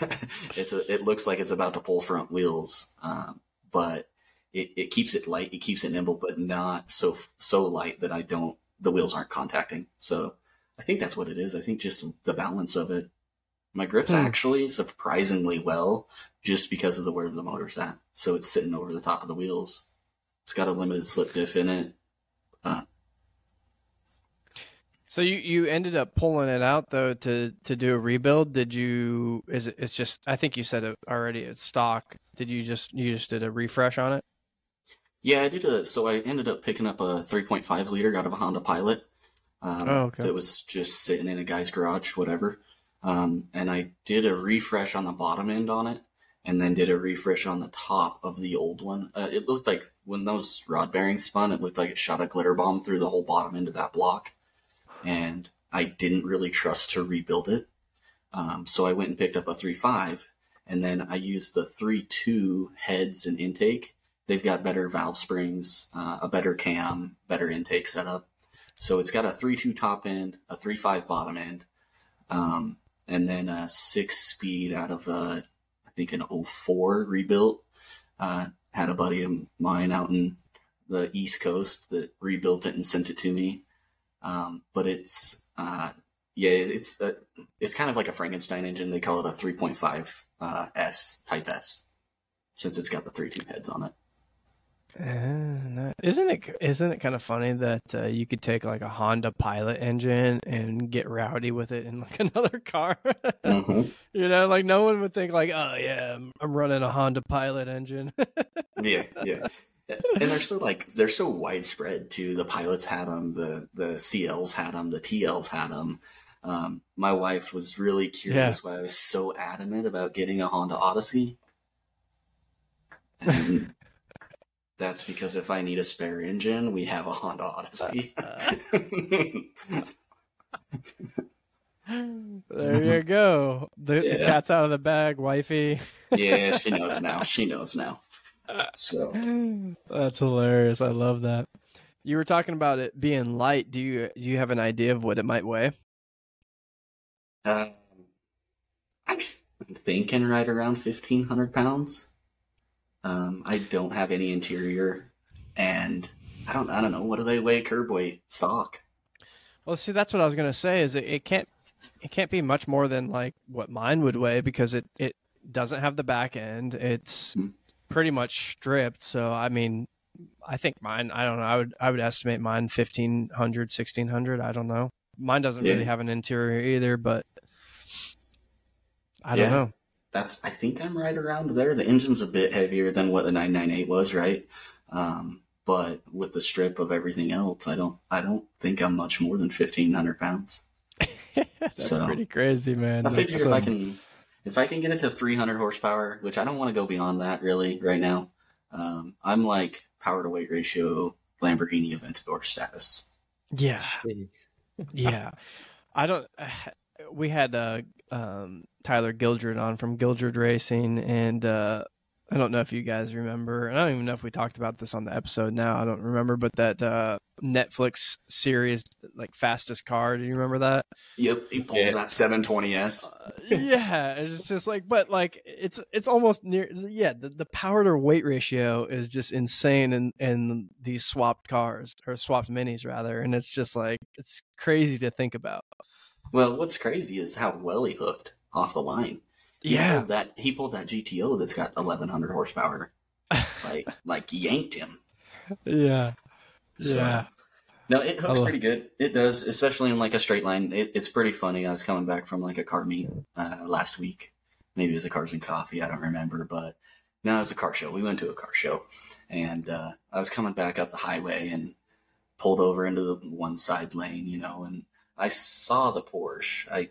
it's a, it looks like it's about to pull front wheels, um, but it, it keeps it light. It keeps it nimble, but not so so light that I don't the wheels aren't contacting. So I think that's what it is. I think just the balance of it. My grip's hmm. actually surprisingly well just because of the where the motor's at. So it's sitting over the top of the wheels. It's got a limited slip diff in it. Uh, so you, you ended up pulling it out though to, to do a rebuild. Did you? Is it? It's just. I think you said it already. It's stock. Did you just you just did a refresh on it? Yeah, I did a. So I ended up picking up a 3.5 liter out of a Honda Pilot. Um, oh, okay. That was just sitting in a guy's garage, whatever. Um, and I did a refresh on the bottom end on it, and then did a refresh on the top of the old one. Uh, it looked like when those rod bearings spun, it looked like it shot a glitter bomb through the whole bottom end of that block. And I didn't really trust to rebuild it. Um, so I went and picked up a 3.5 and then I used the 3.2 heads and intake. They've got better valve springs, uh, a better cam, better intake setup. So it's got a 3.2 top end, a 3.5 bottom end, um, and then a six speed out of a, I think an 04 rebuilt. Uh, had a buddy of mine out in the East Coast that rebuilt it and sent it to me. Um, but it's, uh, yeah, it's uh, it's kind of like a Frankenstein engine. They call it a 3.5 uh, S Type S, since it's got the three two heads on it. Uh, isn't it isn't it kind of funny that uh, you could take like a Honda Pilot engine and get rowdy with it in like (laughs) another car? mm-hmm. (laughs) You know, like no one would think like, oh yeah, I'm, running a Honda Pilot engine. (laughs) yeah, yeah, and they're so like they're so widespread too. The pilots had them, the the CLs had them, the TLs had them. Um, my wife was really curious yeah. why I was so adamant about getting a Honda Odyssey. And that's because if I need a spare engine, we have a Honda Odyssey. (laughs) there you go. The, yeah. the, cat's out of the bag, wifey. (laughs) yeah, she knows now. She knows now. So that's hilarious. I love that. You were talking about it being light. Do you do you have an idea of what it might weigh? Um, I'm thinking right around fifteen hundred pounds. Um, I don't have any interior, and I don't. I don't know what do they weigh curb weight stock. Well, see, that's what I was gonna say. Is it, it can't it can't be much more than like what mine would weigh because it it doesn't have the back end. It's mm-hmm. pretty much stripped. So I mean, I think mine. I don't know. I would I would estimate mine 1500, 1600. I don't know. Mine doesn't yeah. really have an interior either, but I don't know that's I think I'm right around there. The engine's a bit heavier than what the 998 was, right? Um, but with the strip of everything else, I don't I don't think I'm much more than 1500 pounds. (laughs) that's so, pretty crazy, man. I figure if I can if I can get it to 300 horsepower, which I don't want to go beyond that really right now. Um, I'm like power to weight ratio Lamborghini Aventador status. Yeah, yeah. (laughs) I don't. (sighs) We had uh, um, Tyler Gildred on from Gildred Racing, and uh, I don't know if you guys remember. And I don't even know if we talked about this on the episode now. I don't remember, but that uh, Netflix series, like fastest car. Do you remember that? Yep, he pulls yeah. that 720s. Uh, yeah, it's just like, but like it's it's almost near. Yeah, the, the power to weight ratio is just insane in in these swapped cars or swapped minis rather, and it's just like it's crazy to think about. Well, what's crazy is how well he hooked off the line. He yeah, pulled that he pulled that GTO that's got 1100 horsepower, (laughs) like like yanked him. Yeah, so, yeah. No, it hooks pretty good. It does, especially in like a straight line. It, it's pretty funny. I was coming back from like a car meet uh, last week. Maybe it was a Cars and Coffee. I don't remember, but no, it was a car show. We went to a car show, and uh, I was coming back up the highway and pulled over into the one side lane, you know, and I saw the Porsche. I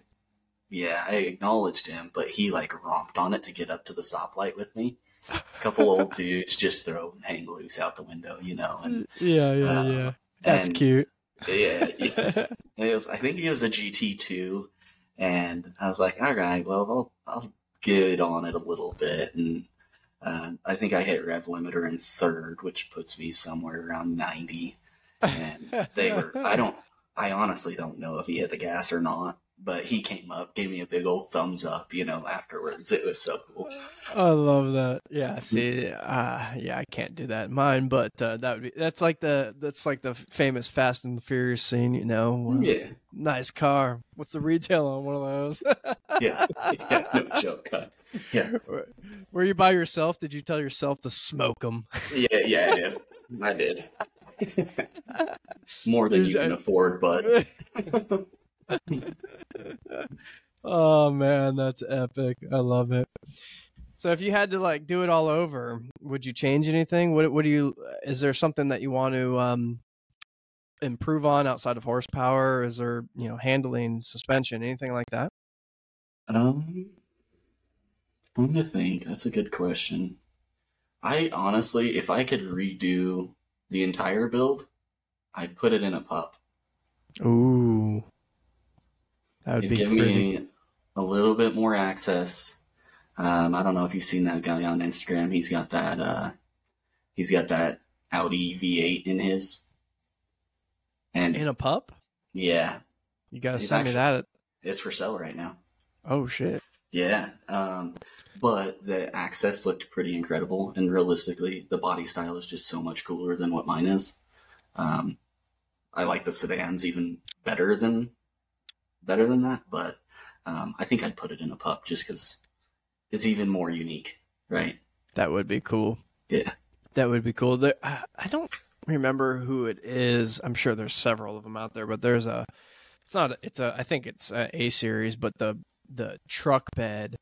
yeah, I acknowledged him, but he like romped on it to get up to the stoplight with me. A couple old (laughs) dudes just throw hang loose out the window, you know. And yeah, yeah, uh, yeah. That's cute. Yeah, (laughs) it was. I think he was a GT two, and I was like, all right, well, I'll I'll get on it a little bit, and uh, I think I hit rev limiter in third, which puts me somewhere around ninety. And they were. I (laughs) don't. I honestly don't know if he hit the gas or not but he came up, gave me a big old thumbs up, you know, afterwards. It was so cool. I love that. Yeah, see, uh, yeah, I can't do that in mine, but uh, that would be that's like the that's like the famous Fast and Furious scene, you know. Yeah. Nice car. What's the retail on one of those? (laughs) yeah, yeah, no (laughs) joke. Yeah. Were you by yourself? Did you tell yourself to smoke them? yeah, yeah, I did. I did. (laughs) More than you can afford, but (laughs) oh man, that's epic. I love it. So if you had to like do it all over, would you change anything? What what do you is there something that you want to um improve on outside of horsepower? Is there, you know, handling, suspension, anything like that? Um I'm gonna think. That's a good question. I honestly, if I could redo the entire build, I'd put it in a pup. Ooh, that would be give pretty. me a little bit more access. Um, I don't know if you've seen that guy on Instagram. He's got that. Uh, he's got that Audi V8 in his. And in a pup. yeah, You gotta He's send me that. it's for sale right now. Oh shit. Yeah, um, but the access looked pretty incredible, and realistically, the body style is just so much cooler than what mine is. Um, I like the sedans even better than better than that, but um, I think I'd put it in a pup just because it's even more unique, right? That would be cool. Yeah. That would be cool. There, (sighs) I don't remember who it is. I'm sure there's several of them out there, but there's a. It's not. It's a. I think it's a, a series, but the the truck bed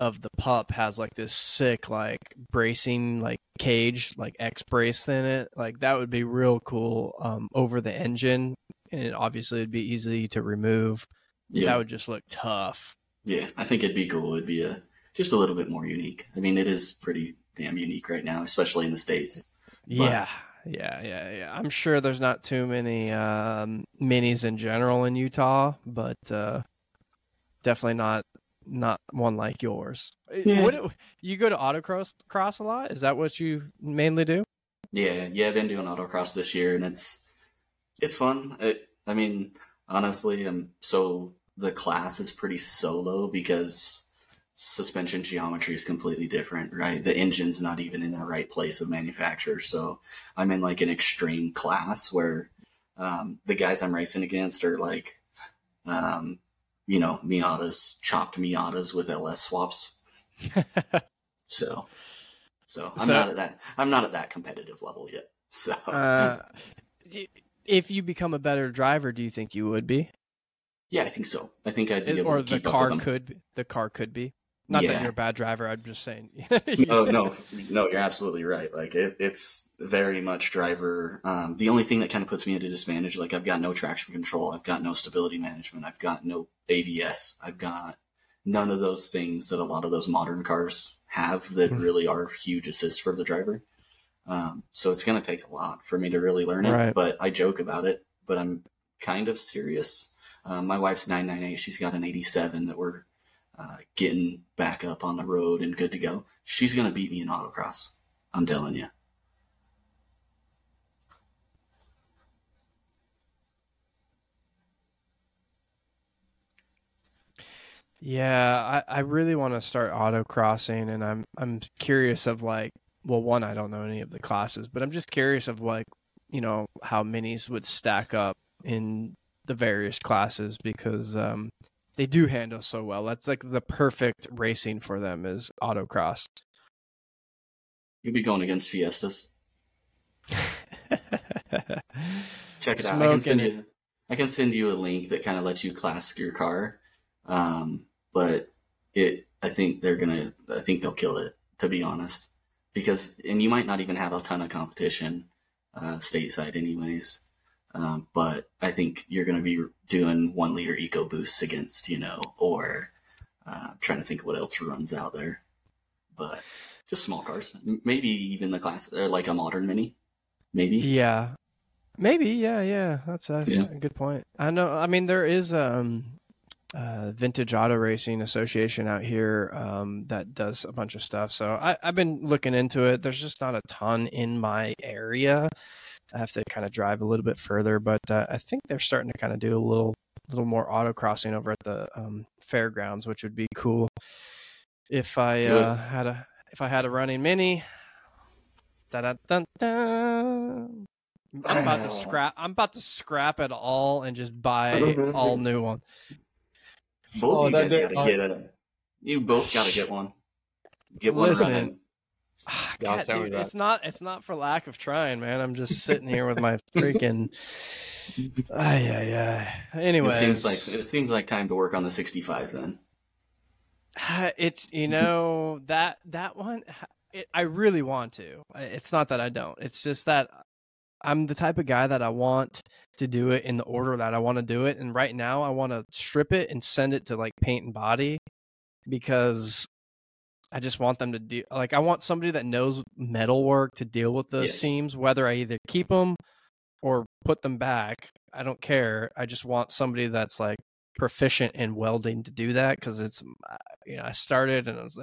of the pup has like this sick like bracing like cage like X brace in it. Like that would be real cool um, over the engine, and it obviously it'd be easy to remove. Yeah, That would just look tough. yeah. I think it'd be cool. It'd be a just a little bit more unique. I mean, it is pretty damn unique right now, especially in the states. Yeah, yeah, yeah, yeah. I'm sure there's not too many um, minis in general in Utah, but uh, definitely not not one like yours. Yeah. You go to autocross cross a lot? Is that what you mainly do? Yeah, yeah, I've been doing autocross this year, and it's it's fun. It, I mean, honestly, I'm so the class is pretty solo because suspension geometry is completely different, right? The engine's not even in the right place of manufacture, so I'm in like an extreme class where um, the guys I'm racing against are like, um, you know, Miatas, chopped Miatas with LS swaps. (laughs) So, so I'm So- not at that. I'm not at that competitive level yet. So, uh, (laughs) if you become a better driver, do you think you would be, yeah, I think so. I think I'd be able or to the keep up car with them. could the car could be? Not that you're a bad driver. I'm just saying. (laughs) no, no, no. You're absolutely right. Like it, it's very much driver. Um, the only thing that kind of puts me at a disadvantage, like I've got no traction control, I've got no stability management, I've got no ABS, I've got none of those things that a lot of those modern cars have that Mhm. really are huge assists for the driver. Um, so it's going to take a lot for me to really learn it. Right. But I joke about it, but I'm kind of serious. Um, my wife's 998. She's got an 87 that we're uh, getting back up on the road and good to go. She's going to beat me in autocross. I'm telling you. Yeah, I, I really want to start autocrossing, and I'm I'm curious of like, well, one, I don't know any of the classes, but I'm just curious of like, you know, how minis would stack up in the various classes because um, they do handle so well. That's like the perfect racing for them is autocross. You'll be going against Fiestas. (laughs) Check it out. I can send it. you. I can send you a link that kind of lets you class your car. Um, but it, I think they're gonna. I think they'll kill it. To be honest, because and you might not even have a ton of competition uh, stateside, anyways. Um, but I think you're going to be doing one liter eco boosts against, you know, or uh, trying to think of what else runs out there. But just small cars, maybe even the class, or like a modern mini, maybe. Yeah, maybe. Yeah, yeah. That's, that's Yeah. a good point. I know. I mean, there is um, uh, Vintage Auto Racing Association out here um, that does a bunch of stuff. So I, I've been looking into it. There's just not a ton in my area. I have to kind of drive a little bit further, but uh, I think they're starting to kind of do a little, little more autocrossing over at the um, fairgrounds, which would be cool. If I uh, had a, if I had a running mini, da da da I'm about to scrap. I'm about to scrap it all and just buy all new one. Both Oh, of you guys got to get it. You both got to get one. Get one Listen. running. Ah, Yeah, God, dude, it's not. It's not for lack of trying, man. I'm just sitting here with my freaking. (laughs) Ay, ay, ay. Anyway, It seems like it seems like time to work on the 65 then. (sighs) it's you know that that one. It, I really want to. It's not that I don't. It's just that I'm the type of guy that I want to do it in the order that I want to do it. And right now, I want to strip it and send it to like paint and body because I just want them to do like I want somebody that knows metal work to deal with those Yes. seams. Whether I either keep them or put them back, I don't care. I just want somebody that's like proficient in welding to do that because it's you know I started and I was uh,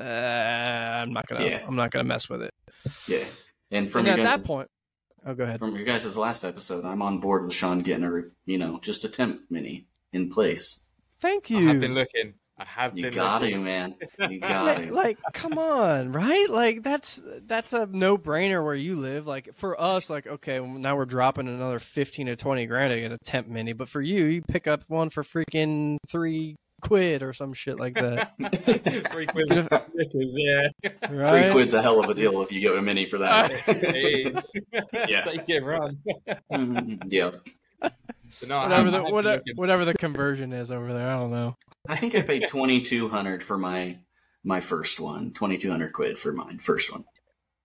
I'm not gonna Yeah. I'm not gonna mess with it. Yeah. And from and at that point, oh go ahead. from your guys' last episode, I'm on board with Sean getting a you know just a temp mini in place. Thank you. I've been looking. I have You been got looking. to, man. (laughs) You got like, to. like, come on, right? Like that's that's a no brainer where you live. Like for us, like okay, well, now we're dropping another fifteen to twenty grand to get a temp mini, but for you, you pick up one for freaking three quid or some shit like that, (laughs) Three quid for Snickers, yeah. right? Three quid's a hell of a deal if you get a mini for that. (laughs) it is. Yeah. Take it, run. Mhm. yeah. No, Whatever the I have been whatever, whatever the conversion is over there, I don't know. I think I paid twenty two hundred for my my first one. Twenty two hundred quid for mine first one,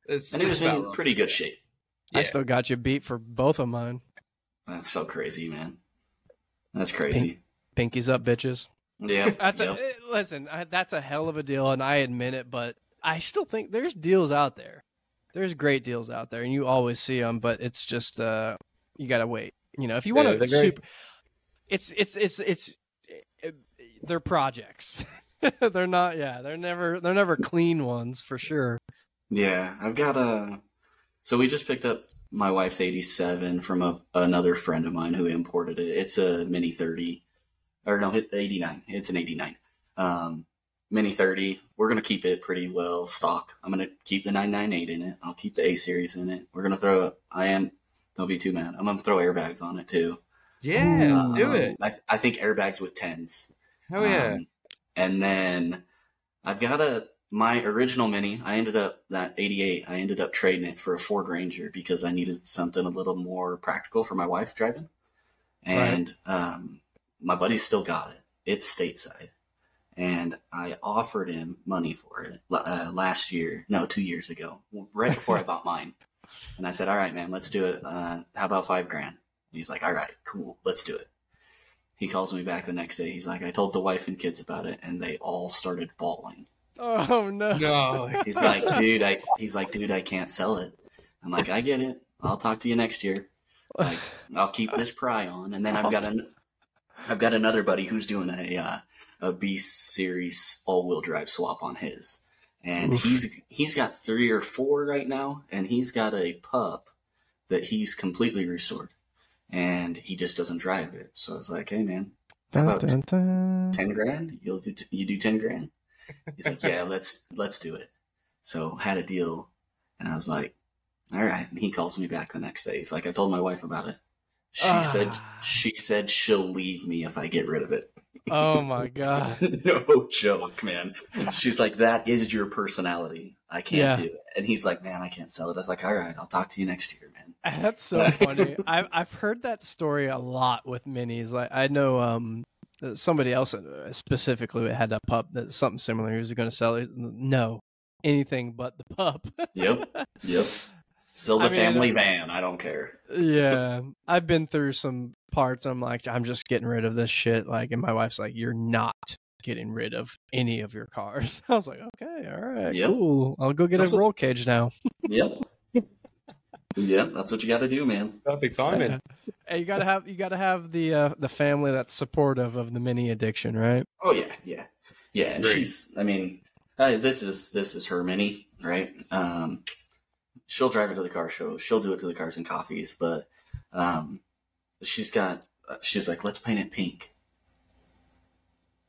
It's, and it was it's in right. pretty good shape. I still got you beat for both of mine. That's so crazy, man. That's crazy. Pinkies up, bitches. Yeah. (laughs) That's a, eh, listen. I, that's a hell of a deal, and I admit it. But I still think there's deals out there. There's great deals out there, and you always see them. But it's just uh, you gotta wait. You know, if you want Yeah, to super, it's it's it's it's eh, they're projects. (laughs) they're not. Yeah, they're never they're never clean ones for sure. Yeah, I've got a. So we just picked up my wife's 87 from a, another friend of mine who imported it. It's a Mini 30, or no, it- 89. It's an 89. Um, Mini 30. We're gonna keep it pretty well stock. I'm gonna keep the 998 in it. I'll keep the A series in it. We're gonna throw. I am. Don't be too mad. I'm gonna throw airbags on it too. Yeah, do Um, it. I, I think airbags with tens. Hell yeah. Um, and then I've got a my original Mini. I ended up that '88. I ended up trading it for a Ford Ranger because I needed something a little more practical for my wife driving. And um, my buddy still got it. It's stateside, and I offered him money for it uh, last year. No, two years ago, right before I (laughs) bought mine. And I said, "All right, man, let's do it. Uh, how about five grand?" And he's like, "All right, cool, let's do it." He calls me back the next day. He's like, I told the wife and kids about it, and they all started bawling. Oh no! no. (laughs) He's like, dude, I. He's like, dude, I can't sell it. I'm like, I get it. I'll talk to you next year. Like, I'll keep this pry on, and then I've got an, I've got another buddy who's doing a uh, a B series all wheel drive swap on his, and Oof. he's he's got three or four right now, and he's got a pup that he's completely restored, and he just doesn't drive it. So I was like, hey man, how Dun, about dun, dun. ten grand? You'll do t- you do ten grand? He's like, yeah, let's let's do it. So had a deal, and I was like, all right. And he calls me back the next day. He's like, I told my wife about it. She Ah. said she said she'll leave me if I get rid of it. Oh my god! (laughs) no joke, man. She's like, that is your personality. I can't Yeah. do it. And he's like, man, I can't sell it. I was like, all right, I'll talk to you next year, man. (laughs) That's so funny. I've I've heard that story a lot with minis. Like I know um somebody else uh, specifically had a pup that something similar. He was going to sell it. No, anything but the pup. Yep. (laughs) Yep. Sell the I mean, family uh, van. I don't care. yeah, I've been through some parts. I'm like, I'm just getting rid of this shit. Like, and my wife's like, you're not getting rid of any of your cars. (laughs) I was like, okay, all right, Yep. cool. I'll go get That's a what- roll cage now. (laughs) Yep. yep. That's what you got to do, man. Perfect timing. (laughs) Hey, you gotta have you gotta have the uh, the family that's supportive of the mini addiction, right? Oh yeah, yeah, yeah. And Great. she's. I mean, uh, this is this is her mini, right? Um, she'll drive it to the car show. She'll do it to the cars and coffees, but um, she's got. She's like, let's paint it pink.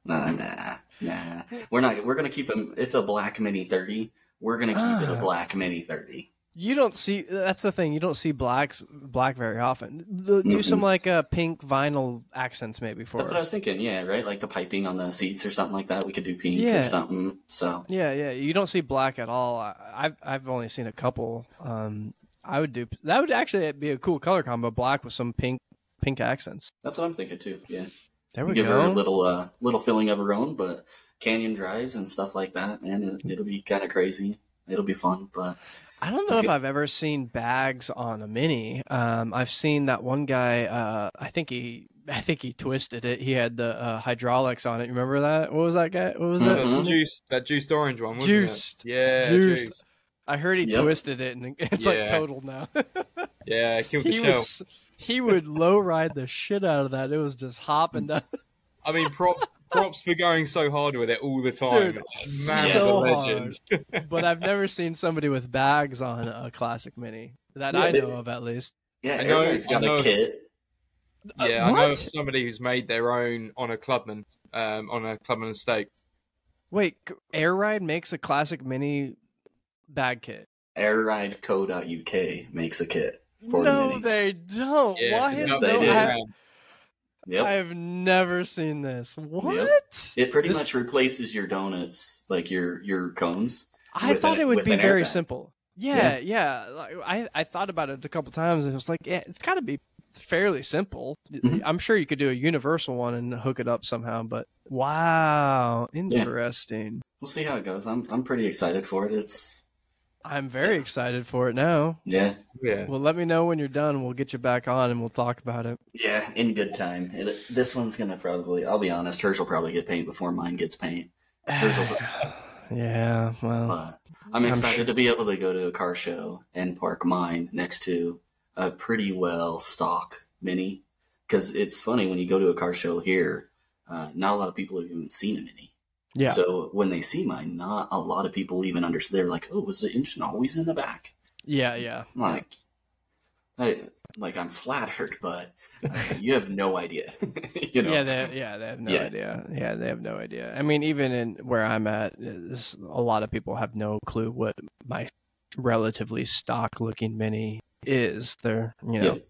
Nah, nah, nah. We're not. We're gonna keep them. It's a black mini thirty. We're gonna keep it a Ah. black mini thirty. You don't see that's the thing. You don't see blacks black very often. Do do some like uh, pink vinyl accents maybe for. That's it. what I was thinking. Yeah, right. Like the piping on the seats or something like that. We could do pink Yeah. or something. So Yeah, yeah. You don't see black at all. I, I've I've only seen a couple. Um, I would do that. Would actually be a cool color combo: black with some pink pink accents. that's what I'm thinking too. Yeah. There we give go. her a little uh, little filling of her own, but canyon drives and stuff like that, man, it, it'll be kind of crazy. It'll be fun, but I don't know if I've ever seen bags on a mini. Um, I've seen that one guy. Uh, I think he I think he twisted it. He had the uh, hydraulics on it. You remember that? What was that guy? What was that? Mhm. that juice, that juiced orange one, wasn't Juiced. it? Yeah, Juiced. juiced. I heard he Yep. twisted it, and (laughs) it's like Yeah. total now. (laughs) Yeah, killed the he show. would he would low ride the shit out of that. It was just hopping down. I mean, props props for going so hard with it all the time. Dude, Man so of a legend. (laughs) but I've never seen somebody with bags on a classic mini that Yeah, I know of, at least. Yeah, I know- everybody's got I know- a kit. yeah, I know of somebody who's made their own on a clubman, um, on a clubman estate. Wait, c- Air Ride makes a classic mini bag kit. Airrideco.uk makes a kit for no, the minis. they don't. Yeah, Why is Yes, not they no? Do. I, around. Yep. I've never seen this. What? It pretty This- much replaces your donuts, like your your cones. I thought an- it would be very airbag. simple. Yeah, yeah. Like, I I thought about it a couple times and it was like, yeah, it's got to be fairly simple. Mhm. I'm sure you could do a universal one and hook it up somehow. But wow, interesting. We'll see how it goes. I'm I'm pretty excited for it. It's I'm very excited for it now. yeah Yeah. Well, let me know when you're done. We'll get you back on and we'll talk about it. yeah in good time. It, this one's gonna probably. I'll be honest. Hers will probably get paint before mine gets paint. There's (sighs) yeah, well, But I'm I'm excited sure- to be able to go to a car show and park mine next to a pretty well stock mini. Because it's funny when you go to a car show here, uh, not a lot of people have even seen a mini. Yeah. So when they see mine, not a lot of people even understand. They're like, "Oh, was the engine always in the back?" yeah, yeah. I'm like, I like I'm flattered, but uh, you have no idea. (laughs) you know? Yeah, they yeah they have no Yeah. idea. Yeah, they have no idea. I mean, even in where I'm at, is a lot of people have no clue what my relatively stock looking mini is. They're you know, Yep.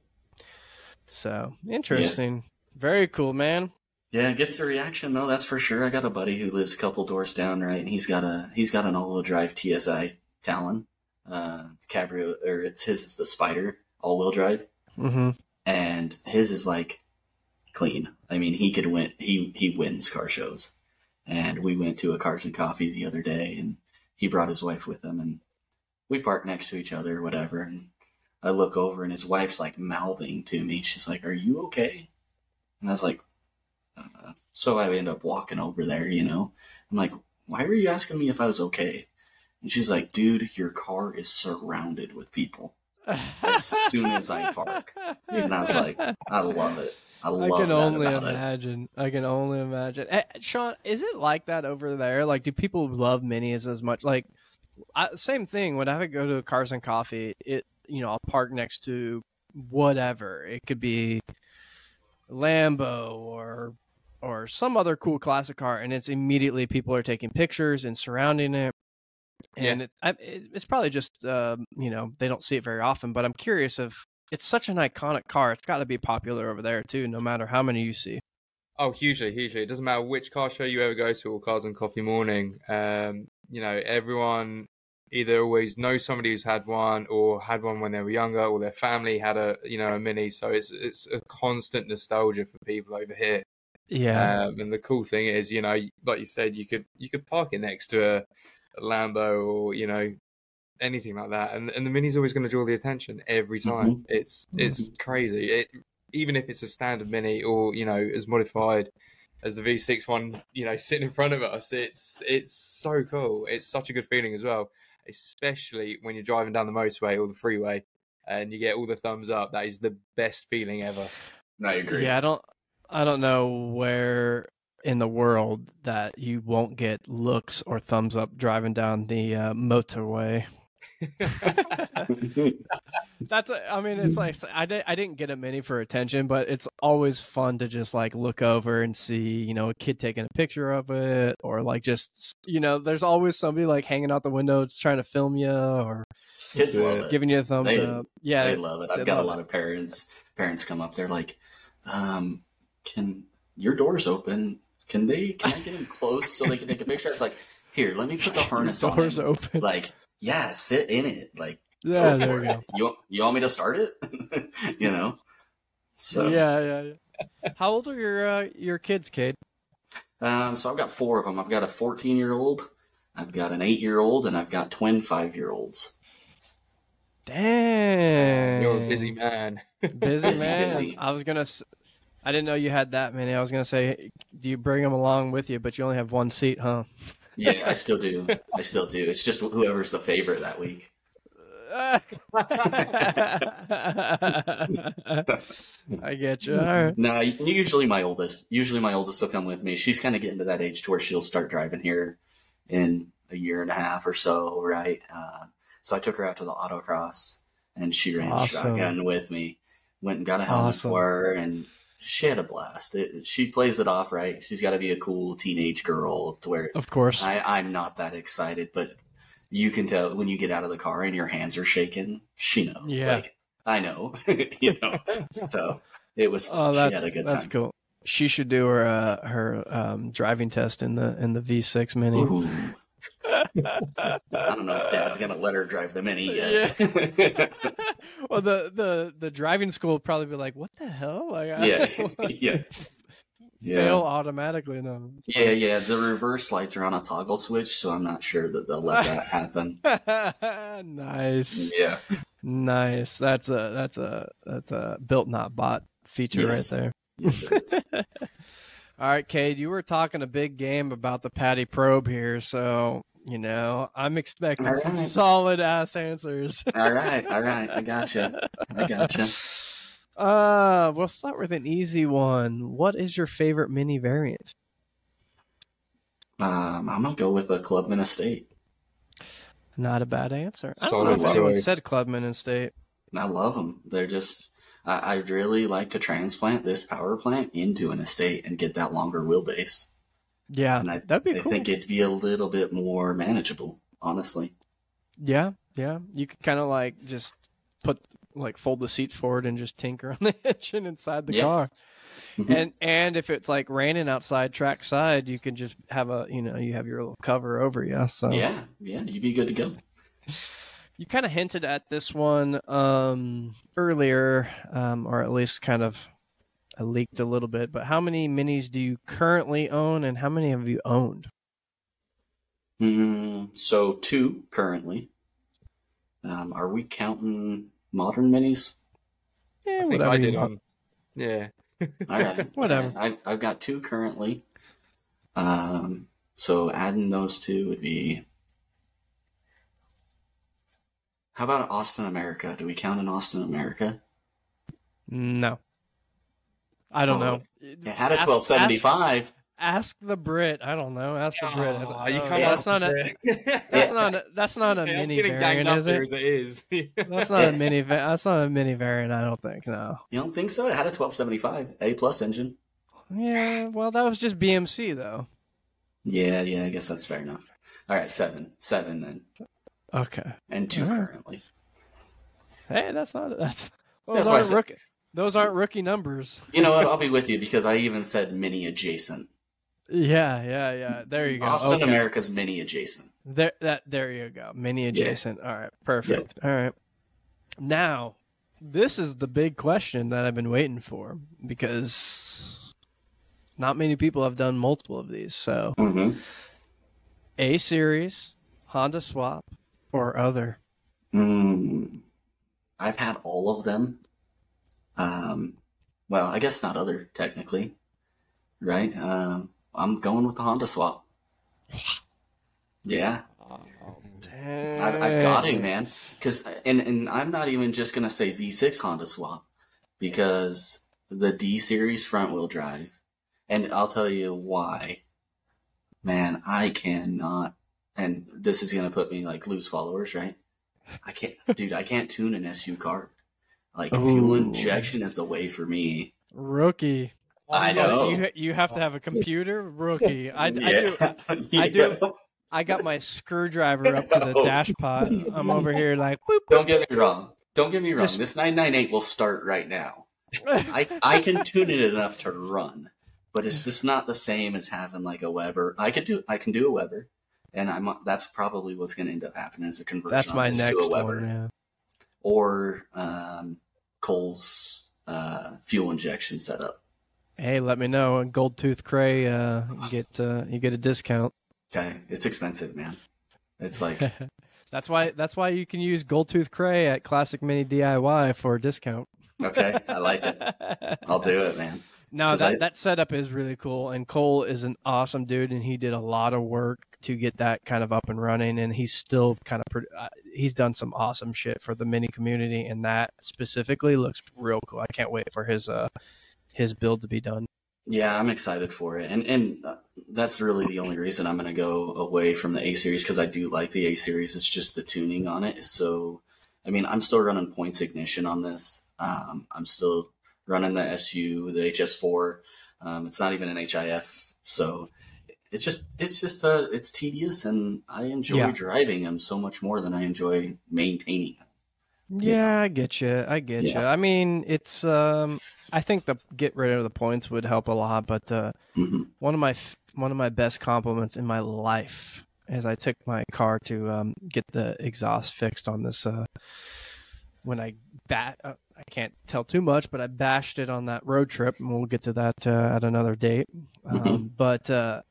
so interesting. Very cool, man. Yeah, it gets the reaction though. That's for sure. I got a buddy who lives a couple doors down, right? And he's got a he's got an all-wheel drive TSI Talon, uh, Cabrio, or it's his is the Spider all-wheel drive, hmm and his is like clean. I mean, he could win. He he wins car shows, and we went to a Cars and Coffee the other day, and he brought his wife with him, and we parked next to each other, whatever. And I look over, and his wife's like mouthing to me. She's like, "Are you okay?" And I was like, uh, "So I end up walking over there, you know." I'm like, "Why were you asking me if I was okay?" And she's like, "Dude, your car is surrounded with people." As soon as I park. And I was like, I love it. I love. I can only about it. imagine. I can only imagine. Eh, Sean, is it like that over there? Like, do people love minis as much? Like, I, same thing. When I go to Cars and Coffee, it you know I'll park next to whatever. It could be Lambo or or some other cool classic car, and it's immediately people are taking pictures and surrounding it. And it's I, it's probably just um, you know they don't see it very often, but I'm curious if it's such an iconic car. It's got to be popular over there too, no matter how many you see. Oh, hugely, hugely. It doesn't matter which car show you ever go to or Cars and Coffee Morning. Um, you know, everyone either always knows somebody who's had one or had one when they were younger or their family had a you know a mini. So it's it's a constant nostalgia for people over here. Yeah, Um, and the cool thing is, you know, like you said, you could you could park it next to a, a Lambo or you know anything like that, and and the mini's always going to draw the attention every time. It's it's crazy. It even if it's a standard mini or you know as modified as the V6 one, you know, sitting in front of us, it's it's so cool. It's such a good feeling as well, especially when you're driving down the motorway or the freeway. And you get all the thumbs up. That is the best feeling ever. I agree. yeah. I don't, I don't know where in the world that you won't get looks or thumbs up driving down the uh, motorway. (laughs) (laughs) That's, a, I mean, it's like I did, I didn't get a mini for attention, but it's always fun to just like look over and see, you know, a kid taking a picture of it, or like just, you know, there's always somebody like hanging out the window trying to film you or Kids Yeah. giving you a thumbs They- up. Yeah, they love it. I've got a lot it. of parents. Parents come up. They're like, um, "Can your doors open? Can they? Can I get them close so they can take a picture?" I was like, "Here, let me put the (laughs) harness on." doors open. Like, yeah, sit in it. Like, yeah, go there for we go. You you want me to start it? (laughs) you know. So Yeah, yeah, yeah. How old are your uh, your kids, Kade? Um, so I've got four of them. I've got a 14 year old, I've got an eight year old, and I've got twin five year olds. Dang, You're a busy man. busy Busy, man. busy. I was gonna, s- I didn't know you had that many. I was gonna say, do you bring them along with you? But you only have one seat, huh? Yeah, I still do. I still do. It's just whoever's the favorite that week. (laughs) I get you. Right. No, usually my oldest. Usually my oldest will come with me. She's kind of getting to that age to where she'll start driving here in a year and a half or so, right? Uh, so I took her out to the autocross, and she ran Awesome. shotgun with me. Went and got a helmet Awesome. for her, and she had a blast. It, she plays it off right. She's got to be a cool teenage girl to where Of course. I, I'm not that excited, but you can tell when you get out of the car and your hands are shaking. She knows. Yeah. Like, I know. (laughs) you know. So it was. Oh, she that's had a good that's time. cool. She should do her uh, her um, driving test in the in the V6 Mini. Ooh. I don't know if Dad's gonna let her drive the mini yet. (laughs) (laughs) well, the the the driving school would probably be like, "What the hell?" Like, I- Yeah, (laughs) yeah. fail automatically. No. Yeah, yeah. The reverse lights are on a toggle switch, so I'm not sure that they'll let that happen. nice, Yeah. nice. That's a that's a that's a built not bought feature Yes. right there. Yes. All right, Kade, you were talking a big game about the Patty probe here, so you know I'm expecting All some solid ass answers. all right, all right. I gotcha. I gotcha. (laughs) Uh, we'll start with an easy one. What is your favorite mini variant? Um, I'm gonna go with a Clubman Estate. Not a bad answer. I don't Solid know if anyone said Clubman Estate. I love them. They're just. I, I'd really like to transplant this power plant into an estate and get that longer wheelbase. Yeah, And I, that'd be I cool. think it'd be a little bit more manageable, honestly. Yeah, yeah. You could kind of like just put like fold the seats forward and just tinker (laughs) on the engine inside the Yeah. car. Mhm. And and if it's like raining outside track side, you can just have a you know you have your little cover over you. So Yeah, yeah, you'd be good to go. (laughs) you kind of hinted at this one um, earlier, um, or at least kind of uh, leaked a little bit. But how many minis do you currently own, and how many have you owned? Mm, so two currently. Um, are we counting modern minis? Yeah, I think whatever I you did want. on. Yeah. (laughs) All right, (laughs) Whatever. I, I've got two currently. Um, so adding those two would be. How about Austin America? Do we count an Austin America? No, I don't Oh, know. It had a twelve seventy five. Ask the Brit. I don't know. Ask the Brit. Oh, you no, come that's (laughs) not a. That's not. A, that's not a Yeah, mini getting variant, is it? it is. (laughs) That's not a mini. Va- that's not a mini variant. I don't think. No. You don't think so? It had a twelve seventy five A plus engine. Yeah. Well, that was just BMC though. Yeah, yeah, I guess that's fair enough. All right, seven, seven then, Okay. and two All right. currently. Hey, that's not. That's. Those That's why I aren't said- rookie. Those aren't rookie numbers. You know what? I'll be with you because I even said mini adjacent. Yeah, yeah, yeah. There you go. Austin okay. America's mini adjacent. There, that, there you go. Mini adjacent. All right, perfect. All right. Now, this is the big question that I've been waiting for because not many people have done multiple of these. So, Mm-hmm. A series, Honda swap, or other. Mm, I've had all of them. Um, well, I guess not other technically, right? Um, I'm going with the Honda swap. Yeah, I, I've got to, man. Because and and I'm not even just gonna say V6 Honda swap because the D series front wheel drive, and I'll tell you why. Man, I cannot, and this is gonna put me like loose followers, right? I can't, dude. I can't tune an SU carb. Like fuel injection is the way for me. Rookie. I know. You, you have to have a computer. Rookie. (laughs) I, I do. Yeah. (laughs) I do. I got my screwdriver up to the (laughs) No. dash pot. I'm over here like, boop, Don't get me wrong. Don't get me wrong. Just- This 998 will start right now. I, I can tune it enough to run, but it's just not the same as having like a Weber. I could do I can do a Weber, and I'm that's probably what's going to end up happening is a conversion. That's my next to a Weber one. Yeah. or um, Cole's uh, fuel injection setup. Hey, let me know. Gold Tooth Kray, uh, you get uh, you get a discount. Okay, it's expensive, man. It's like (laughs) that's why that's why you can use Gold Tooth Kray at Classic Mini DIY for a discount. okay, I like it. (laughs) I'll do it, man. No, that, I- that setup is really cool, and Cole is an awesome dude, and he did a lot of work to get that kind of up and running, and he's still kind of uh, he's done some awesome shit for the mini community, and that specifically looks real cool. I can't wait for his uh his build to be done. Yeah, I'm excited for it, and and uh, that's really the only reason I'm going to go away from the A series because I do like the A series. It's just the tuning on it. so. I mean, I'm still running points ignition on this. Um, I'm still running the SU, the HS4. Um, it's not even an HIF, so it's just it's just uh it's tedious, and I enjoy Yeah. driving them so much more than I enjoy maintaining them. Yeah, I get you. I get you. I mean, it's um, I think the get rid of the points would help a lot, but uh, hmm one of my one of my best compliments in my life is I took my car to um, get the exhaust fixed on this. Uh, when I bat, uh, I can't tell too much, but I bashed it on that road trip, and we'll get to that uh, at another date. Um, Mhm. But uh,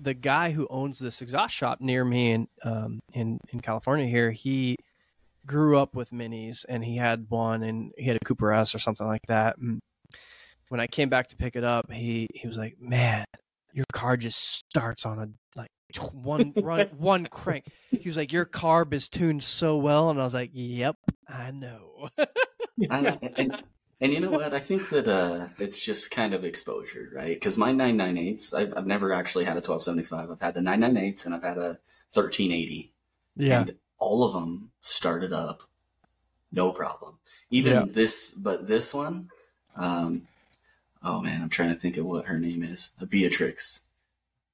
the guy who owns this exhaust shop near me in um, in in California here, he grew up with minis, and he had one, and he had a Cooper S or something like that. And when I came back to pick it up, he he was like, "Man, your car just starts on a like one (laughs) run one crank." He was like, "Your carb is tuned so well," and I was like, "Yep, I know." (laughs) and, and, and you know what? I think that uh, it's just kind of exposure, right? Because my 998s, I've, I've never actually had a 1275. I've had the 998s and I've had a 1380. yeah, And all of them started up, no problem. Even Yeah. this, but this one, um, oh man, I'm trying to think of what her name is. A Beatrix.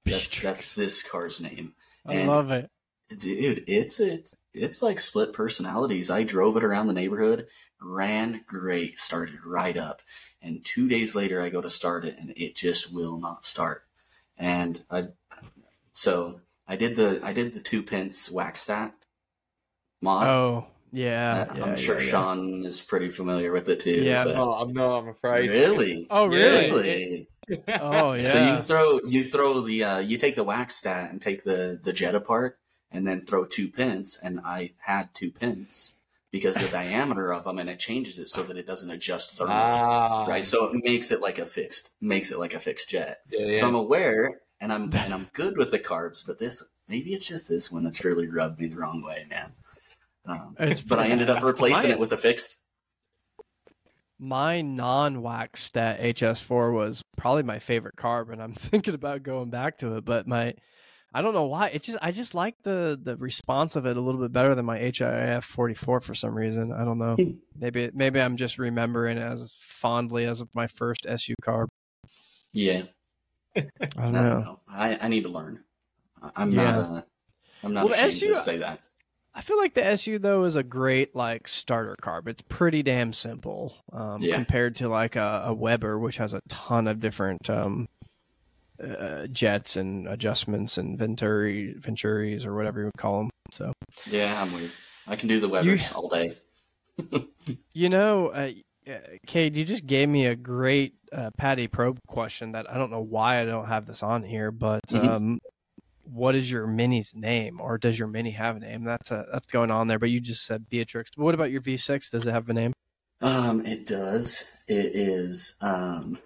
That's that's this car's name. I and- love it. Dude, it's it's it's like split personalities. I drove it around the neighborhood, ran great, started right up, and two days later I go to start it and it just will not start. And I, so I did the I did the two pence wax stat mod. Oh, yeah, Uh, yeah, I'm sure yeah, yeah. Sean is pretty familiar with it too. Yeah. but- No, I'm not. I'm afraid. really? Oh, really? Really? (laughs) Oh, yeah. So you throw you throw the uh, you take the wax stat and take the the jet apart and then throw two pins and I had two pins because the diameter of them and it changes it so that it doesn't adjust thermally. Ah, right, so it makes it like a fixed makes it like a fixed jet. Yeah, yeah. So I'm aware and I'm and I'm good with the carbs, but this maybe it's just this one that's really rubbed me the wrong way, man. Um, It's but I ended up replacing My- it with a fixed. my non-wax stat HS4 was probably my favorite carb, and I'm (laughs) thinking about going back to it. But my, I don't know why. It just I just like the the response of it a little bit better than my HIF 44 for some reason. I don't know. maybe maybe I'm just remembering as fondly as my first SU carb. Yeah, I (laughs) I don't don't know. know. I, I need to learn. I- I'm Yeah. not. Uh, I'm not Well, ashamed SU to say that. I feel like the SU though is a great like starter carb. It's pretty damn simple um, Yeah. compared to like a, a Weber, which has a ton of different um, uh, jets and adjustments and venturi venturis or whatever you would call them. So Yeah, I'm weird. I can do the Webers all day. (laughs) you know, uh, uh, Kade, you just gave me a great uh, Patty Probe question that I don't know why I don't have this on here, but Mhm. um, what is your mini's name, or does your mini have a name? That's a, that's going on there. But you just said Beatrix. What about your V6? Does it have a name? Um, it does. It is. Um,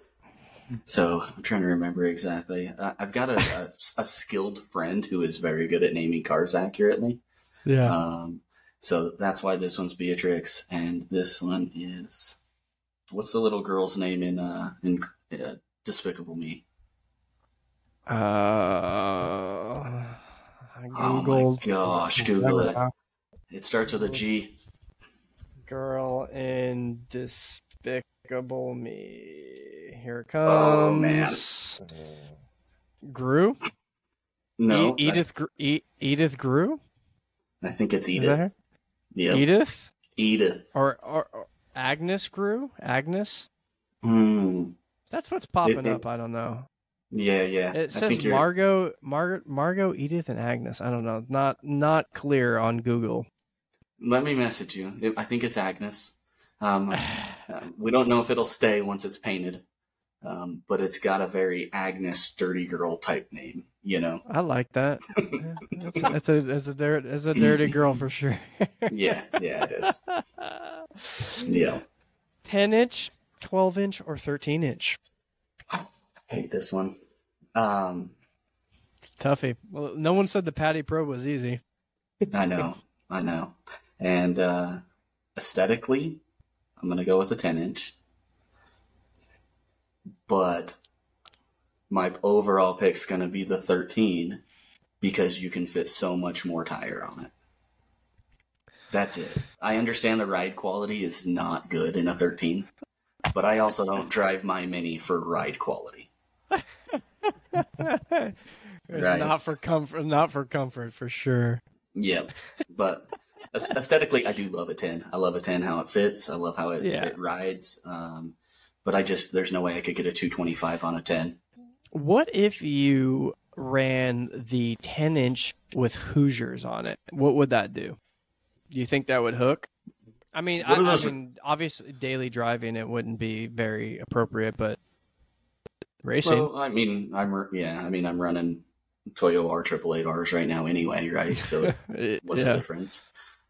so I'm trying to remember exactly. Uh, I've got a, a, a skilled friend who is very good at naming cars accurately. Yeah. Um, so that's why this one's Beatrix, and this one is what's the little girl's name in uh in uh, Despicable Me? Uh, I Oh my gosh, Google it. It starts with a G. Girl in Despicable Me. Here it Oh, man. comes. Gru. No, E- Edith. Gr- e- Edith Gru. I think it's Edith. Yep, Edith Edith. or, or, or Agnes Gru? Agnes. Hmm. That's what's popping It- it- up. I don't know. Yeah, yeah. It says Margot, Margaret, Margot, Edith, and Agnes. I don't know. Not not clear on Google. Let me message you. I think it's Agnes. Um, (sighs) uh, we don't know if it'll stay once it's painted, um, but it's got a very Agnes dirty girl type name. You know? I like that. (laughs) It's a, it's a it's a dirty it's a dirty girl for sure. Yeah, yeah, it is. (laughs) Yeah. Ten inch, twelve inch, or thirteen inch. hate this one. Um, Toughie. Well, no one said the Patty Pro was easy. I know, I know. And uh, aesthetically, I'm gonna go with a 10 inch. But my overall pick's gonna be the 13 because you can fit so much more tire on it. That's it. I understand the ride quality is not good in a 13, but I also don't drive my Mini for ride quality. (laughs) It's Right. not for comfort. Not for comfort, for sure. Yep. But aes- aesthetically, I do love a 10. I love a 10 how it fits. I love how it, Yeah. it rides. Um, but I just, there's no way I could get a 225 on a 10. What if you ran the 10 inch with Hoosiers on it? What would that do? Do you think that would hook? I mean, I, I mean, obviously, daily driving it wouldn't be very appropriate, but racing. Well, I mean, I'm, yeah, I mean, I'm running Toyo R triple eight Rs right now anyway, right? So (laughs) what's the difference?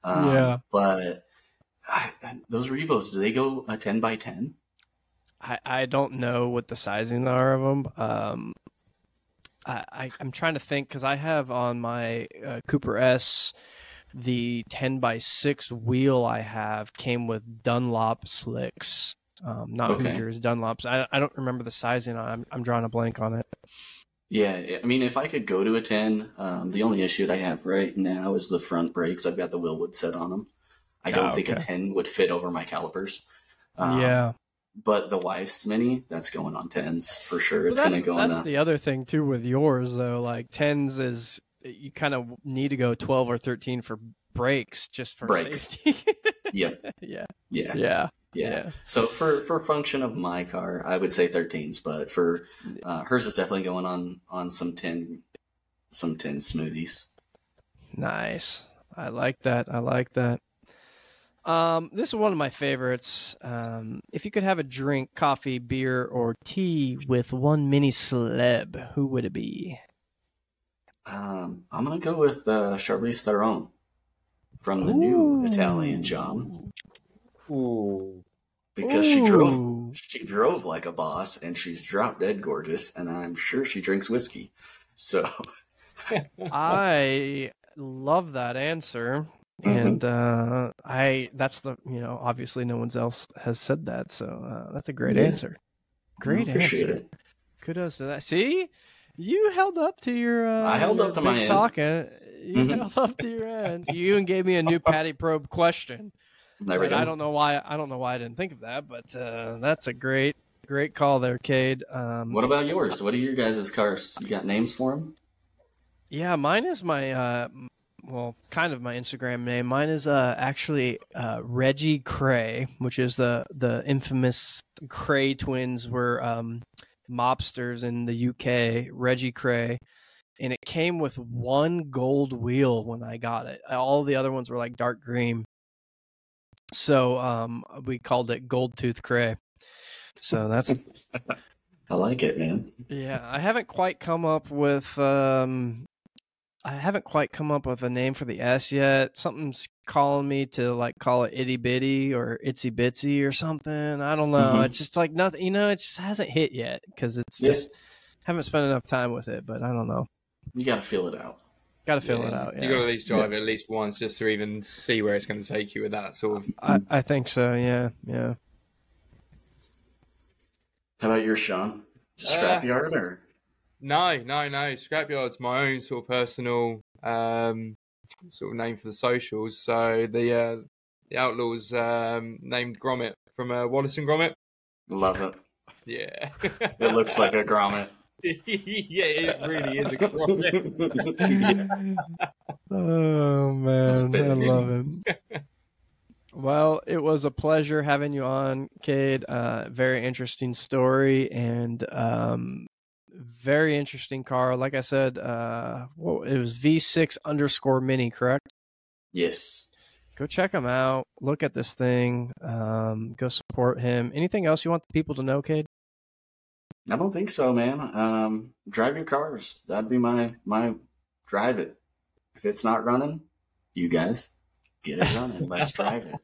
Um, Yeah. But I, those Revos, do they go a 10 by 10? I, I don't know what the sizing are of them. Um, I, I I'm trying to think because I have on my uh, Cooper S the 10 by 6 wheel I have came with Dunlop slicks, um, not Okay. Hoosiers, Dunlops. I, I don't remember the sizing. I'm I'm drawing a blank on it. Yeah, I mean, if I could go to a 10, um, the only issue that I have right now is the front brakes. I've got the Wilwood set on them. I don't Oh, think a 10 would fit over my calipers. Um, yeah, But the wife's Mini, that's going on 10s for sure. Well, It's going to go on that's the. the other thing too with yours though. Like tens is you kind of need to go 12 or 13 for brakes just for Brakes. safety. (laughs) Yeah, yeah, yeah, yeah, yeah, yeah. So for for function of my car, I would say 13s, but for uh, hers is definitely going on on some 10 some 10 smoothies. Nice. I like that. I like that. Um, this is one of my favorites. Um, if you could have a drink, coffee, beer, or tea with one mini celeb, who would it be? Um, I'm going to go with uh, Charlize Theron from the new Italian Job Ooh. because she drove she drove like a boss and she's drop dead gorgeous and I'm sure she drinks whiskey. So (laughs) I love that answer. Mm-hmm. And uh, I that's the you know obviously no one else has said that so uh, that's a great Yeah. answer. Great I appreciate answer. it. Kudos to that. See, you held up to your. Uh, I held your up to my big end. Talking. You Mhm. held up to your end. You even gave me a new (laughs) Patty Probe question. We I don't know why. I don't know why I didn't think of that. But uh, that's a great, great call there, Kade. Um, What about yours? What are your guys' cars? You got names for them? Yeah, mine is my uh well, kind of my Instagram name. Mine is uh actually uh Reggie Kray, which is the the infamous Kray twins were um mobsters in the UK, Reggie Kray. And it came with one gold wheel when I got it. All the other ones were like dark green. So um we called it Gold Tooth Kray. So that's (laughs) I like it, man. yeah, I haven't quite come up with um I haven't quite come up with a name for the S yet. Something's calling me to like call it itty bitty or itsy bitsy or something. I don't know. Mhm. It's just like nothing, you know, it just hasn't hit yet because it's Yeah. just haven't spent enough time with it, but I don't know. You got to feel it out. Got to fill it Yeah. out. You Yeah. got to at least drive it at least once just to even see where it's going to take you with that sort of. I, I think so. Yeah. Yeah. How about yours, Sean? Just Uh, scrapyard or? No, no, no. Scrapyard's my own sort of personal um, sort of name for the socials. So the uh, the Outlaws um, named Gromit from uh, Wallace and Gromit. Love it. Yeah. It looks like a (laughs) grommet. (laughs) yeah, it really is a (laughs) Gromit. (laughs) oh man, I love it. well, it was a pleasure having you on, Kade. Uh, very interesting story and um, very interesting car. Like I said, uh, what, it was V6 underscore mini, correct? Yes. Go check him out. Look at this thing. Um, go support him. Anything else you want the people to know, Kade? I don't think so, man. Um, drive your cars. That'd be my my drive it. If it's not running, you guys get it running. Let's (laughs) drive it.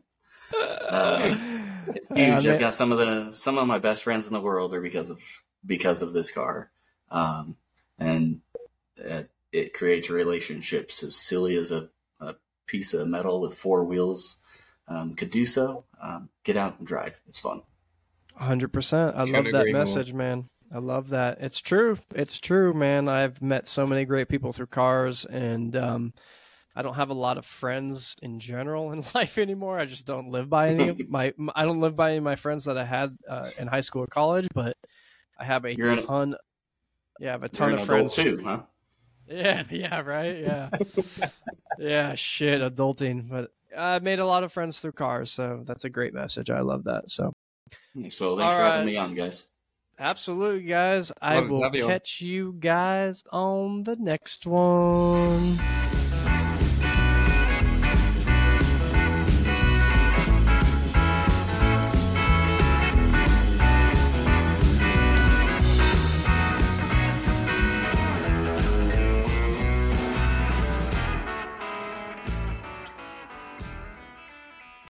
Uh, It's huge. I've got some of the some of my best friends in the world are because of because of this car, um, and it, it, creates relationships as silly as a, a, piece of metal with four wheels um, could do so. Um, get out and drive; it's fun. Hundred percent. I love that message, more. man. I love that. It's true. It's true, man. I've met so many great people through cars, and um, I don't have a lot of friends in general in (laughs) life anymore. I just don't live by any of (laughs) my. I don't live by any of my friends that I had uh, in high school or college, but I have a you're ton. A, yeah, I have a ton of friends too, huh? Yeah, (laughs) yeah, right, yeah, yeah. Shit, adulting, but I made a lot of friends through cars, so that's a great message. I love that. So, Hmm. so thanks All for right. having me on, guys. Absolutely, guys. I will catch you guys on the next one.